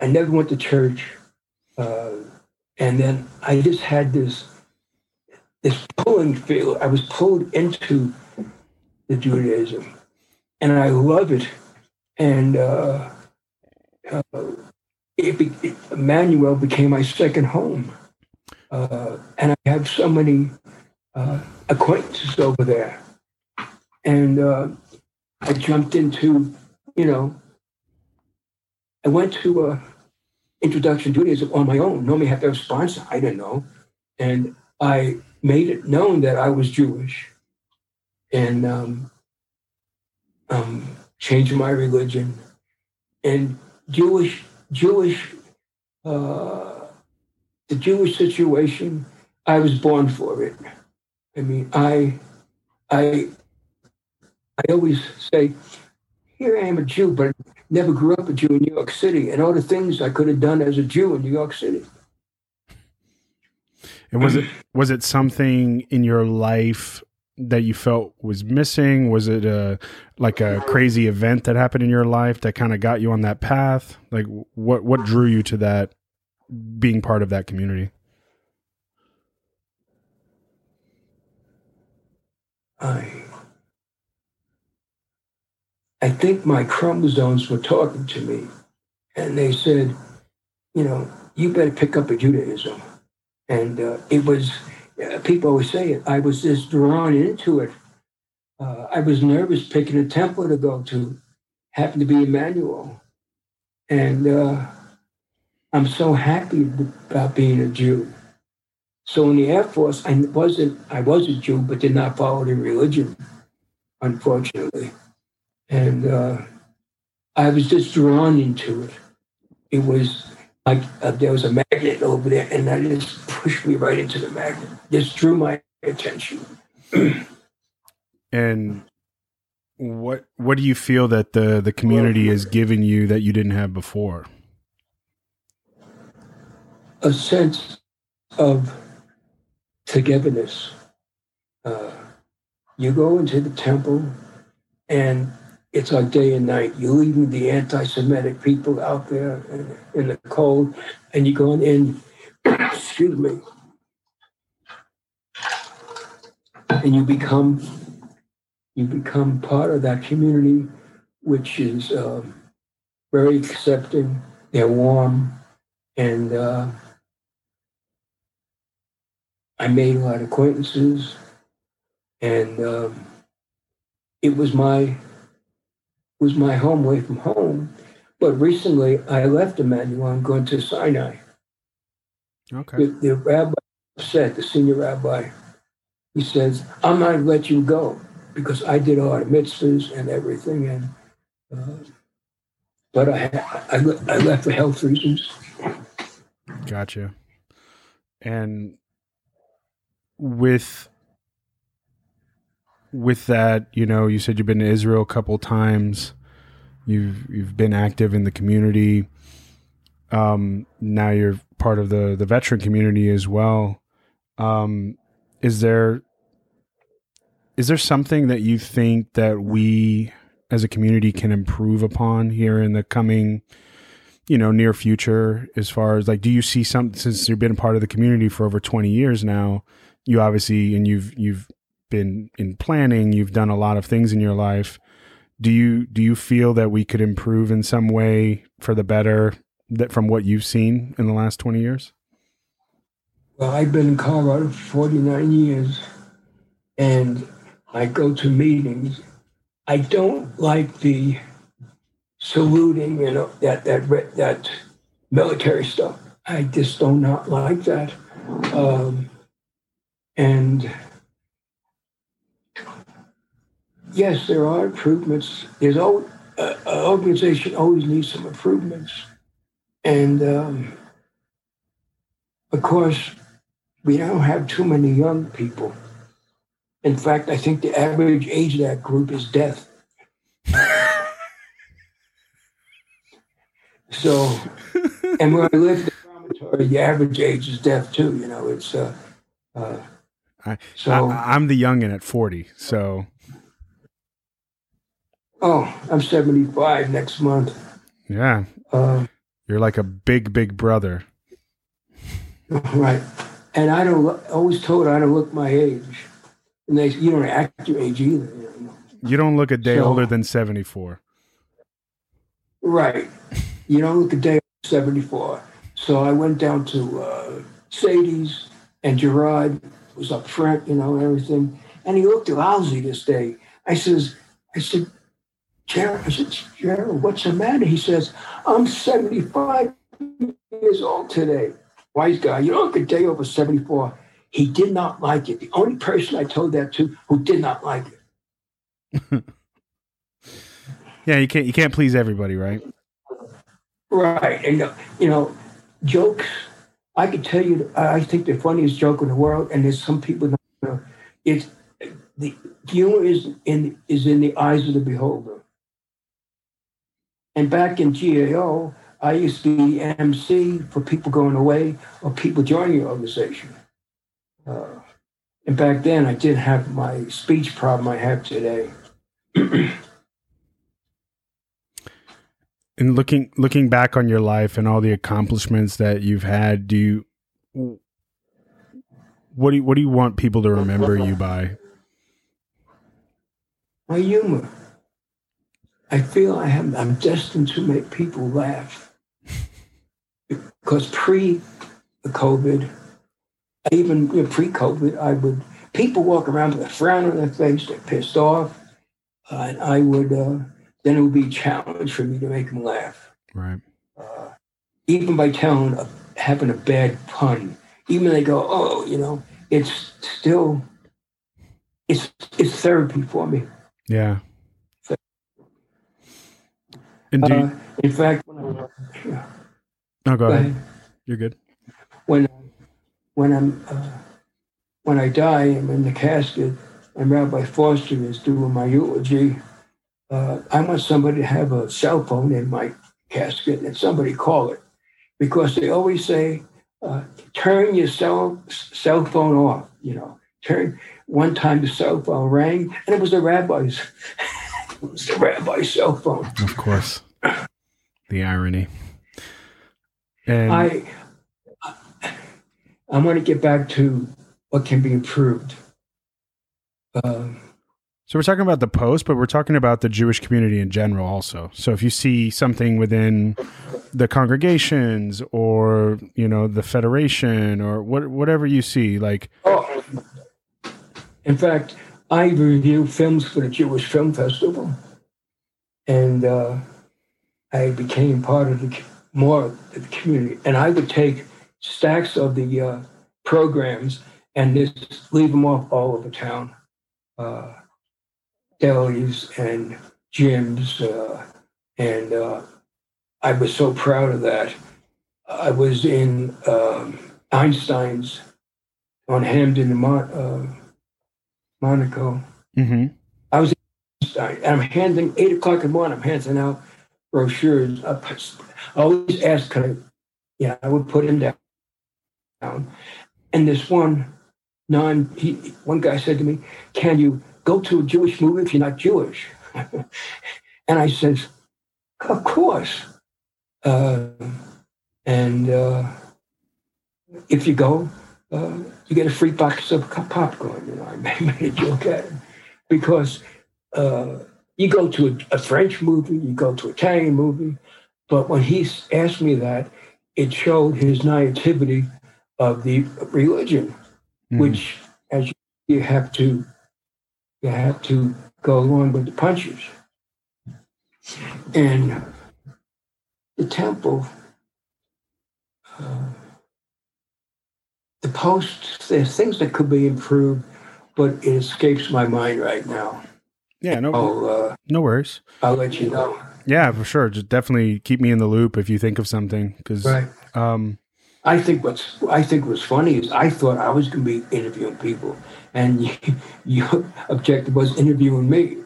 I never went to church, uh, and then I just had this this pulling feel. I was pulled into the Judaism, and I love it. And uh, uh, it, it, Emanuel became my second home, uh, and I have so many uh, acquaintances over there. And uh, I jumped into, you know, I went to a introduction to Judaism on my own. Normally, I have to have a sponsor. I didn't know, and I made it known that I was Jewish, and um, um, changed my religion, and Jewish Jewish uh, the Jewish situation. I was born for it. I mean, I I I always say, here I am a Jew, but I never grew up a Jew in New York City, and all the things I could have done as a Jew in New York City. And was it was it something in your life that you felt was missing? Was it a like a crazy event that happened in your life that kind of got you on that path? Like what what drew you to that being part of that community? I I think my chromosomes were talking to me, and they said, you know, you better pick up a Judaism. And uh, it was, uh, people always say it, I was just drawn into it. Uh, I was nervous picking a temple to go to, happened to be Emanuel. And uh, I'm so happy about being a Jew. So in the Air Force, I wasn't, I was a Jew, but did not follow the religion, unfortunately. And uh, I was just drawn into it. It was like uh, there was a magnet over there, and that just pushed me right into the magnet. Just drew my attention. And what what do you feel that the the community has given you that you didn't have before? A sense of togetherness. Uh, you go into the temple, and it's like day and night. You're leaving the anti-Semitic people out there in, the cold, and you're going in. excuse me. And you become you become part of that community, which is um, very accepting. They're warm, and uh, I made a lot of acquaintances, and um, it was my was my home away from home. But recently, I left Emanuel. I'm going to Sinai. Okay. The, the rabbi said, the senior rabbi, he says, "I'm not let you go because I did all the mitzvahs and everything, and uh, but I, I I left for health reasons." Gotcha. And with with that, you know, you said you've been to Israel a couple times. You've you've been active in the community. Um, now you're part of the the veteran community as well. Um, is there is there something that you think that we as a community can improve upon here in the coming you know near future as far as like do you see some since you've been part of the community for over 20 years now you obviously and you've you've been in planning you've done a lot of things in your life. Do you do you feel that we could improve in some way for the better that from what you've seen in the last 20 years? Well i've been in colorado for 49 years and i go to meetings. I don't like the saluting you know that that that military stuff. I just do not like that. Um, and yes, there are improvements. There's always, uh, an organization always needs some improvements. And um, of course, we don't have too many young people. In fact, I think the average age of that group is death. so, and where I live, the dormitory, the average age is death too. You know, it's uh, uh, so I, am the youngin at 40. So. Oh, I'm 75 next month. Yeah. Uh, You're like a big, big brother. Right. And I don't, always told I don't look my age. And they, you don't act your age either. You, know? you don't look a day so, older than 74. Right. You don't look a day 74. So I went down to uh, Sadie's and Gerard was up front, you know, and everything. And he looked lousy this day. I says, I said, Gerald, I said, Gerald, what's the matter? He says, I'm 75 years old today. Wise guy, you don't look a day over 74. He did not like it. The only person I told that to who did not like it. yeah, you can't you can't please everybody, right? Right. And you know, jokes I could tell you, I think the funniest joke in the world, and there's some people don't know, it's the humor is in is in the eyes of the beholder. And back in GAO, I used to be MC for people going away or people joining the organization. Uh, and back then, I didn't have my speech problem I have today. and looking looking back on your life and all the accomplishments that you've had, do you what do you, what do you want people to remember you by? My humor. I feel I am I'm destined to make people laugh. Because pre COVID, even you know, pre-COVID, I would people walk around with a frown on their face, they're pissed off, uh, and I would uh, then it would be a challenge for me to make them laugh. Right. Uh, even by telling, a, having a bad pun, even they go, oh, you know, it's still, it's it's therapy for me. Yeah. And uh, in fact, when I, yeah. no, go, ahead. You're good. When when I'm uh, when I die, I'm in the casket, and Rabbi Foster is doing my eulogy uh, I want somebody to have a cell phone in my casket and somebody call it because they always say uh, turn your cell cell phone off. You know, turn. One time the cell phone rang, and it was the rabbi's. was the rabbi's cell phone. Of course, the irony. And I I want to get back to what can be improved. Um, So we're talking about the post, but we're talking about the Jewish community in general also. So if you see something within the congregations or, you know, the federation or what whatever you see, like oh, in fact, I review films for the Jewish Film Festival, and uh, I became part of the more of the community. And I would take stacks of the uh, programs and just leave them off all over town. Uh, delis and gyms, uh, and uh, I was so proud of that. I was in um, Einstein's on Hampden, Mon- Monaco. mhm. Einstein, and I'm handing eight o'clock in the morning. I'm handing out brochures. I I always ask, "Can I?" Yeah, I would put him down. And this one non, he, one guy said to me, "Can you go to a Jewish movie if you're not Jewish?" and I says, "Of course." Uh, and uh, if you go, uh, you get a free box of popcorn. You know, I made a joke at him because uh, you go to a, a French movie, you go to an Italian movie, but when he asked me that, it showed his naivety of the religion, Mhm. which as you, you have to you have to go along with the punches. And the temple, uh, the posts, there's things that could be improved, but it escapes my mind right now. Yeah, no uh, no worries. I'll let you know. Yeah, for sure. Just definitely keep me in the loop if you think of something cuz Right. um I think what's I think what's funny is I thought I was going to be interviewing people, and you, your objective was interviewing me,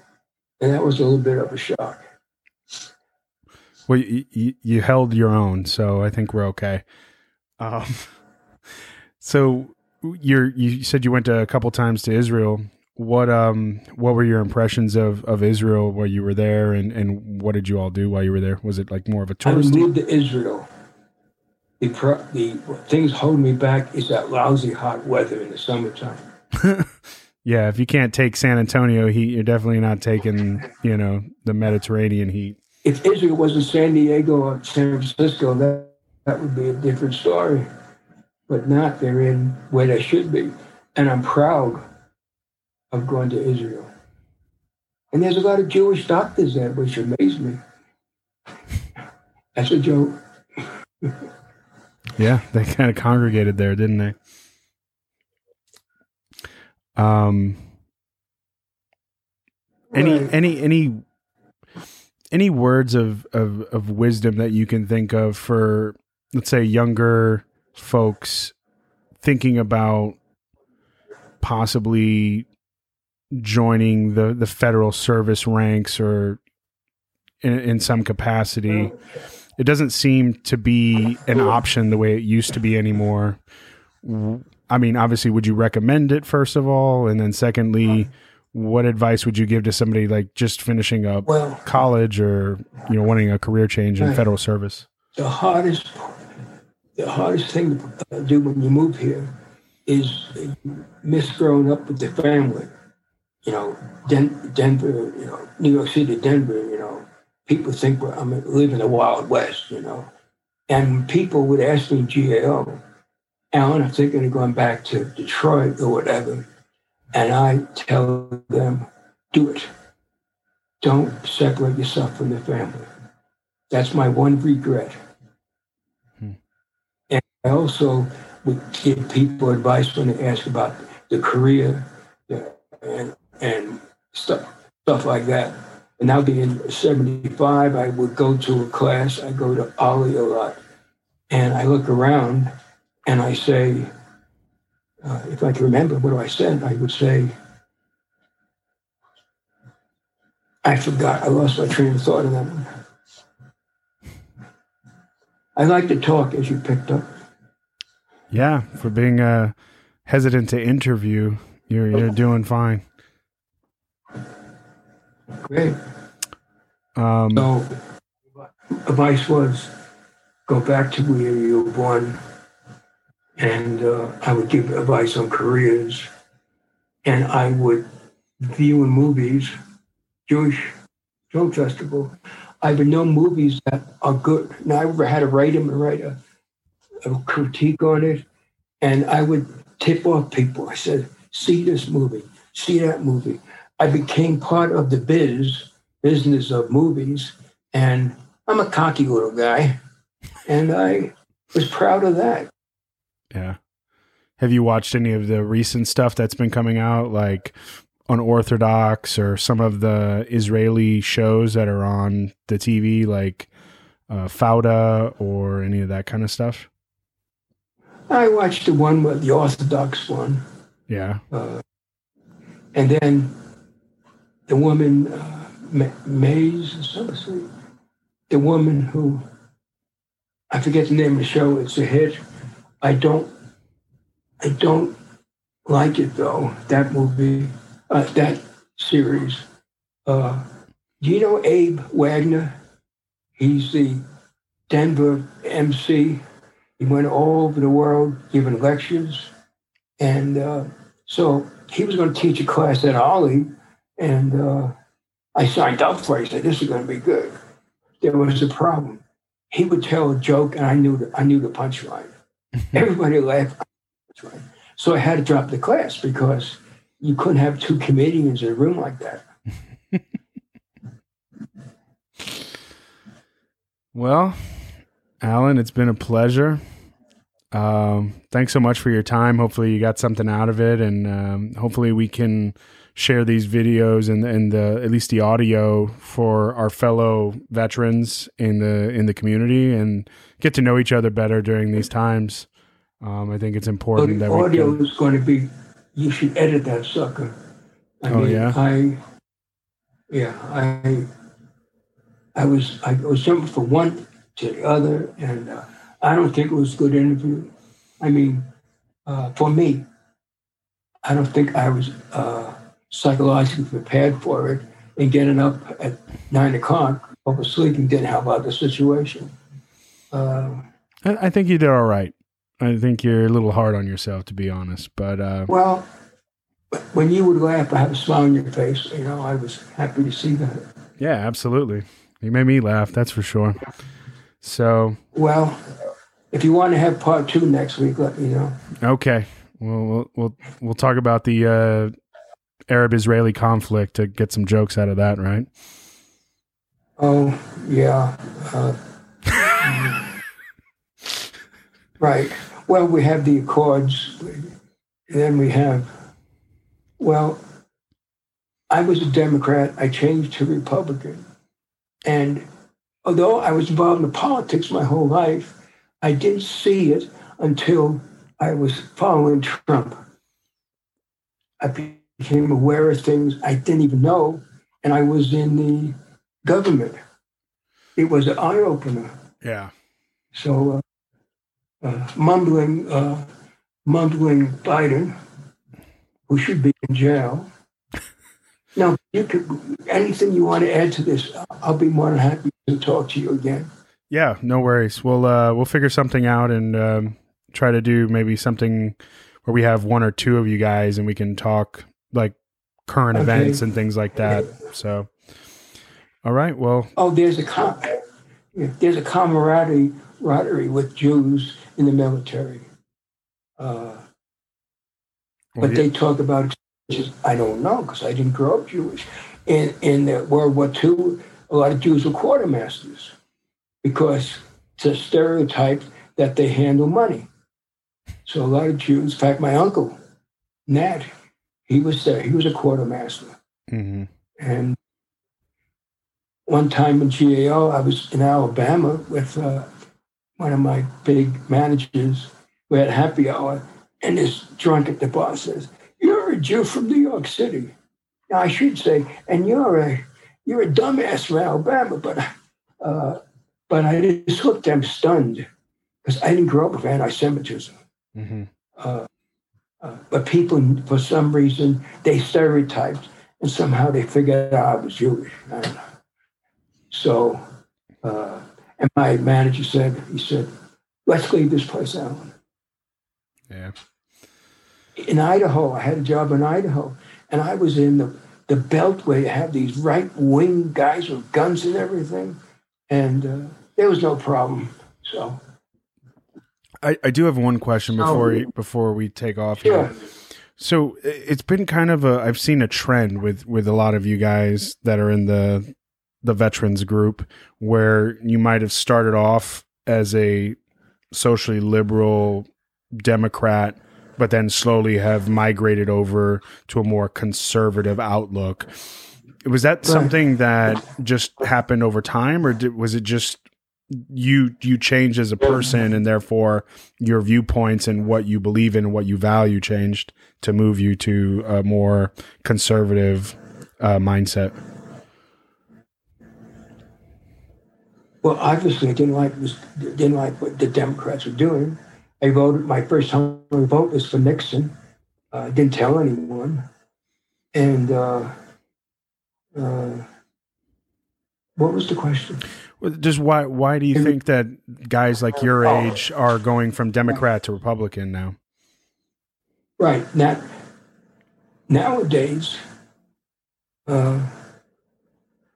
and that was a little bit of a shock. well you, you, you held your own, so I think we're okay. Um so you're you said you went a couple times to Israel. What um what were your impressions of of Israel while you were there and and what did you all do while you were there? Was it like more of a I touristy? moved to Israel. The, pro, the things holding me back is that lousy hot weather in the summertime. Yeah, if you can't take San Antonio heat, you're definitely not taking, you know, the Mediterranean heat. If Israel wasn't San Diego or San Francisco, that that would be a different story. But not. They're in where they should be, and I'm proud of going to Israel. And there's a lot of Jewish doctors there, which amaze me. That's a joke. Yeah, they kind of congregated there, didn't they? Um any Right. any any any words of, of of wisdom that you can think of for let's say younger folks thinking about possibly joining the the federal service ranks or in, in some capacity it doesn't seem to be an option the way it used to be anymore. I mean obviously would you recommend it first of all? And then secondly what advice would you give to somebody like just finishing up Well, college or you know wanting a career change in federal service? The hardest the hardest thing to uh, do when you move here is miss growing up with the family. You know, Den- Denver, you know, New York City, Denver, you know, people think we're, I'm living the Wild West, you know. And people would ask me GAO, Alan, I'm thinking of going back to Detroit or whatever. And I tell them, do it. Don't separate yourself from the family. That's my one regret. I also would give people advice when they ask about the career and and stuff stuff like that. And now being 75, I would go to a class. I go to OLLI a lot, and I look around and I say, uh, if I can remember what I said, I would say, I forgot. I lost my train of thought in that one. I like to talk, as you picked up. Yeah, for being uh, hesitant to interview, you're you're doing fine. Great. Um, So, advice was go back to where you were born, and uh, I would give advice on careers, and I would view in movies, Jewish Film Festival. I would know movies that are good. Now I ever had to write them and write a, a critique on it, and I would tip off people. I said, "See this movie, see that movie." I became part of the biz business of movies, and I'm a cocky little guy, and I was proud of that. yeah. Have you watched any of the recent stuff that's been coming out, like Unorthodox or some of the Israeli shows that are on the TV, like uh, Fauda or any of that kind of stuff? I watched the one with the Orthodox one, Yeah. uh, and then the woman uh, Mays or something. The woman who I forget the name of the show. It's a hit. I don't. I don't like it though. That movie, uh, that series. Uh, do you know Abe Wagner? He's the Denver MC. He went all over the world giving lectures, and uh, so he was going to teach a class at OLLI, and uh, I signed up for it. I said, "This is going to be good." There was a problem. He would tell a joke, and I knew the, I knew the punchline. Everybody laughed. So I had to drop the class because you couldn't have two comedians in a room like that. Well, Alan, it's been a pleasure. Um, thanks so much for your time. Hopefully, you got something out of it, and um, hopefully, we can share these videos and and the at least the audio for our fellow veterans in the in the community and get to know each other better during these times. Um, I think it's important the that we audio can. is going to be. You should edit that sucker. I Oh, yeah? I. Yeah, I. I was I was jumping from one to the other, and uh, I don't think it was a good interview. I mean, uh, for me, I don't think I was uh, psychologically prepared for it. And getting up at nine o'clock, oversleeping, didn't help out the situation. Uh, I, I think you did all right. I think you're a little hard on yourself, to be honest. But uh, Well, when you would laugh, I have a smile on your face. You know, I was happy to see that. yeah, absolutely. You made me laugh. That's for sure. So Well, if you want to have part two next week, let me know. Okay. Well, we'll we'll we'll talk about the uh, Arab-Israeli conflict to get some jokes out of that, right? Oh, yeah. Uh, right. Well, we have the Accords. Then we have, well, I was a Democrat. I changed to Republican. And although I was involved in politics my whole life, I didn't see it until I was following Trump. I became aware of things I didn't even know, and I was in the government. It was an eye opener. Yeah. So, uh, uh, mumbling, uh, mumbling Biden, who should be in jail. Now, you could anything you want to add to this, I'll be more than happy to talk to you again. Yeah. No worries. We'll uh, we'll figure something out and um, try to do maybe something where we have one or two of you guys and we can talk like current Okay. events and things like that. So, all right. Well, Oh, there's a com- there's a camaraderie camaraderie with Jews in the military, uh, well, but they talk about I don't know because I didn't grow up Jewish. In in the World War II, a lot of Jews were quartermasters because it's a stereotype that they handle money. So a lot of Jews, in fact, my uncle Nat, he was there. He was a quartermaster. mhm. And one time in GAO, I was in Alabama with uh, one of my big managers. We had happy hour, and this drunk at the bar says, "You're a Jew from New York City." Now I should say, and you're a you're a dumbass from Alabama, but uh, but I just looked them stunned because I didn't grow up with anti-Semitism. Mm-hmm. Uh, uh, but people, for some reason, they stereotyped and somehow they figured out I was Jewish. I so, uh, and my manager said, he said, let's leave this place out. Yeah. In Idaho, I had a job in Idaho, and I was in the, the belt where you have these right wing guys with guns and everything, and uh, there was no problem. So, I, I do have one question before we, before we take off. Sure. Here. So it's been kind of a I've seen a trend with with a lot of you guys that are in the the veterans group where you might have started off as a socially liberal Democrat, but then slowly have migrated over to a more conservative outlook. Was that something that just happened over time, or did, was it just you you changed as a person, and therefore your viewpoints and what you believe in and what you value changed to move you to a more conservative uh, mindset? Well, obviously, I didn't like was didn't like what the Democrats were doing. I voted. My first time I vote was for Nixon. Uh, I uh, didn't tell anyone, and uh, uh, what was the question? Just why why do you think that guys like your oh. age are going from Democrat to Republican now? Right now, nowadays, uh,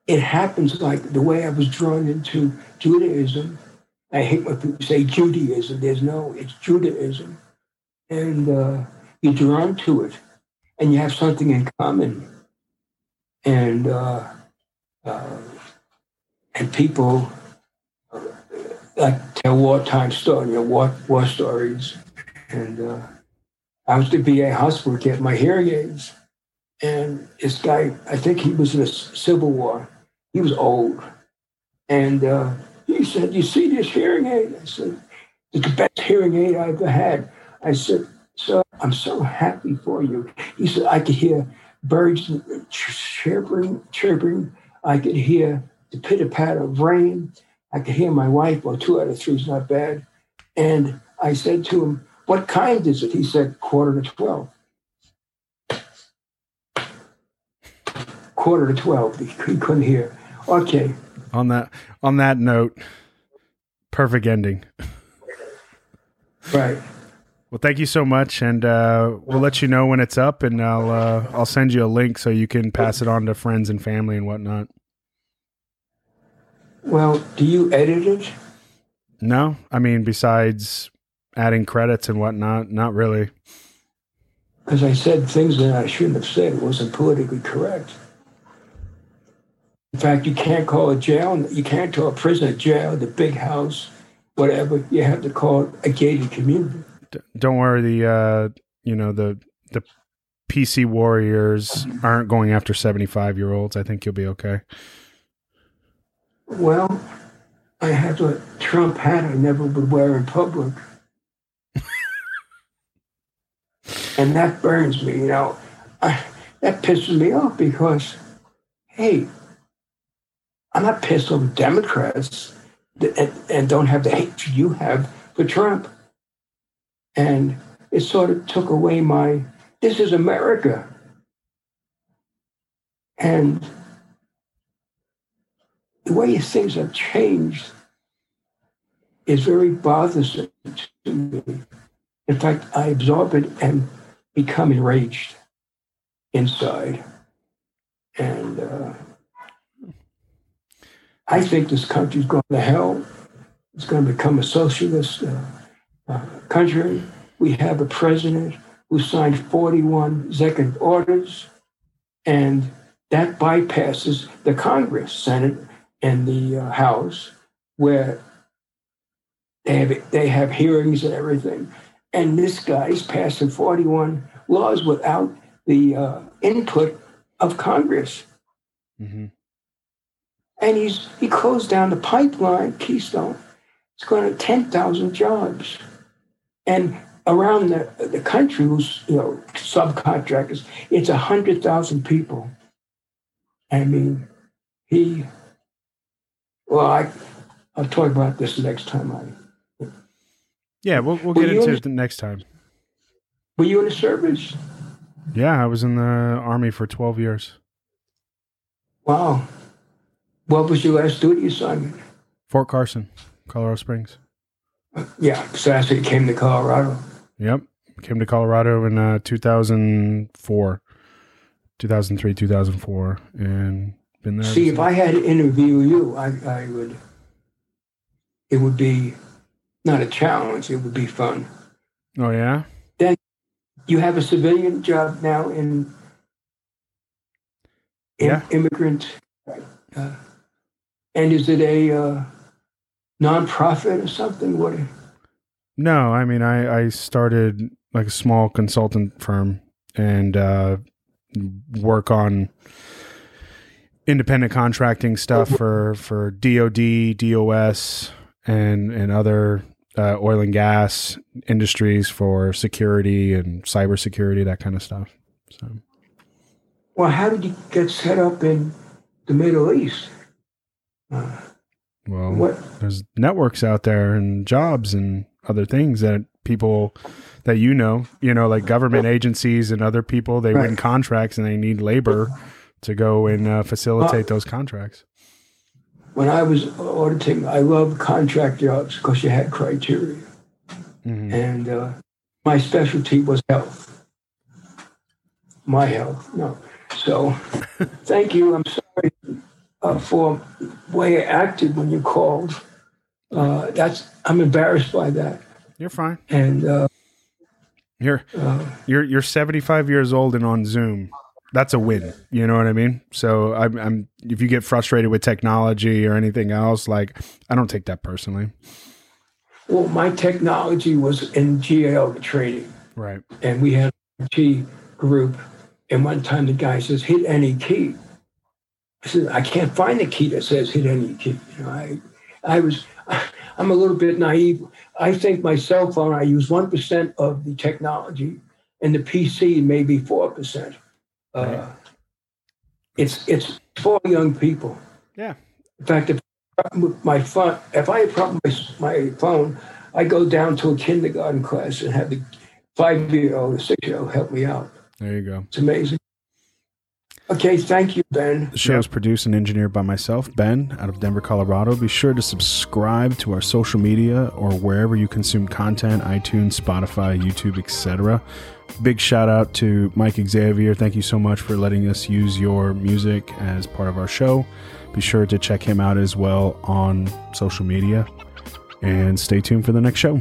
it happens like the way I was drawn into Judaism. I hate when people say Judaism. There's no, it's Judaism. And uh, you're drawn to it and you have something in common. And, uh, uh, and people like tell wartime stories, you know, war, war stories. And uh, I was to be a hospital get my hearing aids. And this guy, I think he was in the Civil War he was old. And uh, he said, You see this hearing aid? I said, It's the best hearing aid I ever had. I said, Sir, I'm so happy for you. He said, I could hear birds chirping, chirping. I could hear the pitter patter of rain. I could hear my wife. Well, two out of three is not bad. And I said to him, What kind is it? He said, Quarter to 12. Quarter to 12. He, he couldn't hear. Okay. On that on that note, perfect ending. Right. Well, thank you so much, and uh, we'll let you know when it's up, and I'll uh, I'll send you a link so you can pass it on to friends and family and whatnot. Well, do you edit it? No, I mean besides adding credits and whatnot, not really. Because I said things that I shouldn't have said. It wasn't politically correct. In fact, you can't call a jail, you can't call a prison a jail, the big house, whatever. You have to call it a gated community. Don't worry, the uh, you know the the PC warriors aren't going after seventy five year olds. I think you'll be okay. Well, I have a Trump hat I never would wear in public. and that burns me, you know. I, that pisses me off because, hey, I'm not pissed off Democrats and, and don't have the hatred you have for Trump. And it sort of took away my, this is America. And the way things have changed is very bothersome to me. In fact, I absorb it and become enraged inside. And uh, I think this country's going to hell. It's going to become a socialist uh, uh, country. We have a president who signed 41 executive orders, and that bypasses the Congress, Senate, and the uh, House, where they have they have hearings and everything. And this guy is passing 41 laws without the uh, input of Congress. Mm-hmm and he's he closed down the pipeline Keystone. It's going to ten thousand jobs, and around the the country, who's you know subcontractors, it's a hundred thousand people. I mean, he. Well, I I'll talk about this next time I Yeah, we'll we'll get into in- it next time. Were you in the service? Yeah, I was in the army for twelve years. Wow. What was your last duty assignment? Fort Carson, Colorado Springs. Yeah, so that's when you came to Colorado. Yep. Came to Colorado in uh, 2004, 2003, 2004, and been there. See, if I had to interview you, I, I would. It would be not a challenge. It would be fun. oh yeah. Then you have a civilian job now in, in Yeah. immigrant, uh, and is it a uh, nonprofit or something? What? No, I mean, I, I started like a small consultant firm and uh, work on independent contracting stuff for, for DOD, DOS, and, and other uh, oil and gas industries for security and cybersecurity, that kind of stuff. So, Well, how did you get set up in the Middle East? Uh, well, what? there's networks out there and jobs and other things that people that you know, you know, like government agencies and other people, they win contracts and they need labor to go and uh, facilitate those contracts. When I was auditing, I loved contract jobs because you had criteria. Mhm. and uh, my specialty was health. My health, no. So, thank you. I'm sorry uh, for the way I acted when you called. Uh, that's I'm embarrassed by that, You're fine. and uh, You're uh, you're you're 75 years old and on Zoom. That's a win. You know what I mean? So I'm, I'm if you get frustrated with technology or anything else, like I don't take that personally. well, my technology was in GAO training, Right. and we had a T group. And one time the guy says, "Hit any key." I said, "I can't find the key that says hit any key." You know, I, I was, I'm a little bit naive. I think my cell phone, I use one percent of the technology, and the PC maybe four percent. Uh, Right. It's it's for young people. Yeah. In fact, if my phone, if I have problem with my phone, I go down to a kindergarten class and have the five-year-old or six-year-old help me out. There you go. It's amazing. Okay, thank you, Ben. The show is produced and engineered by myself, Ben, out of Denver, Colorado. Be sure to subscribe to our social media or wherever you consume content iTunes, Spotify, YouTube, etc. Big shout out to Mike Xavier. Thank you so much for letting us use your music as part of our show. Be sure to check him out as well on social media and stay tuned for the next show.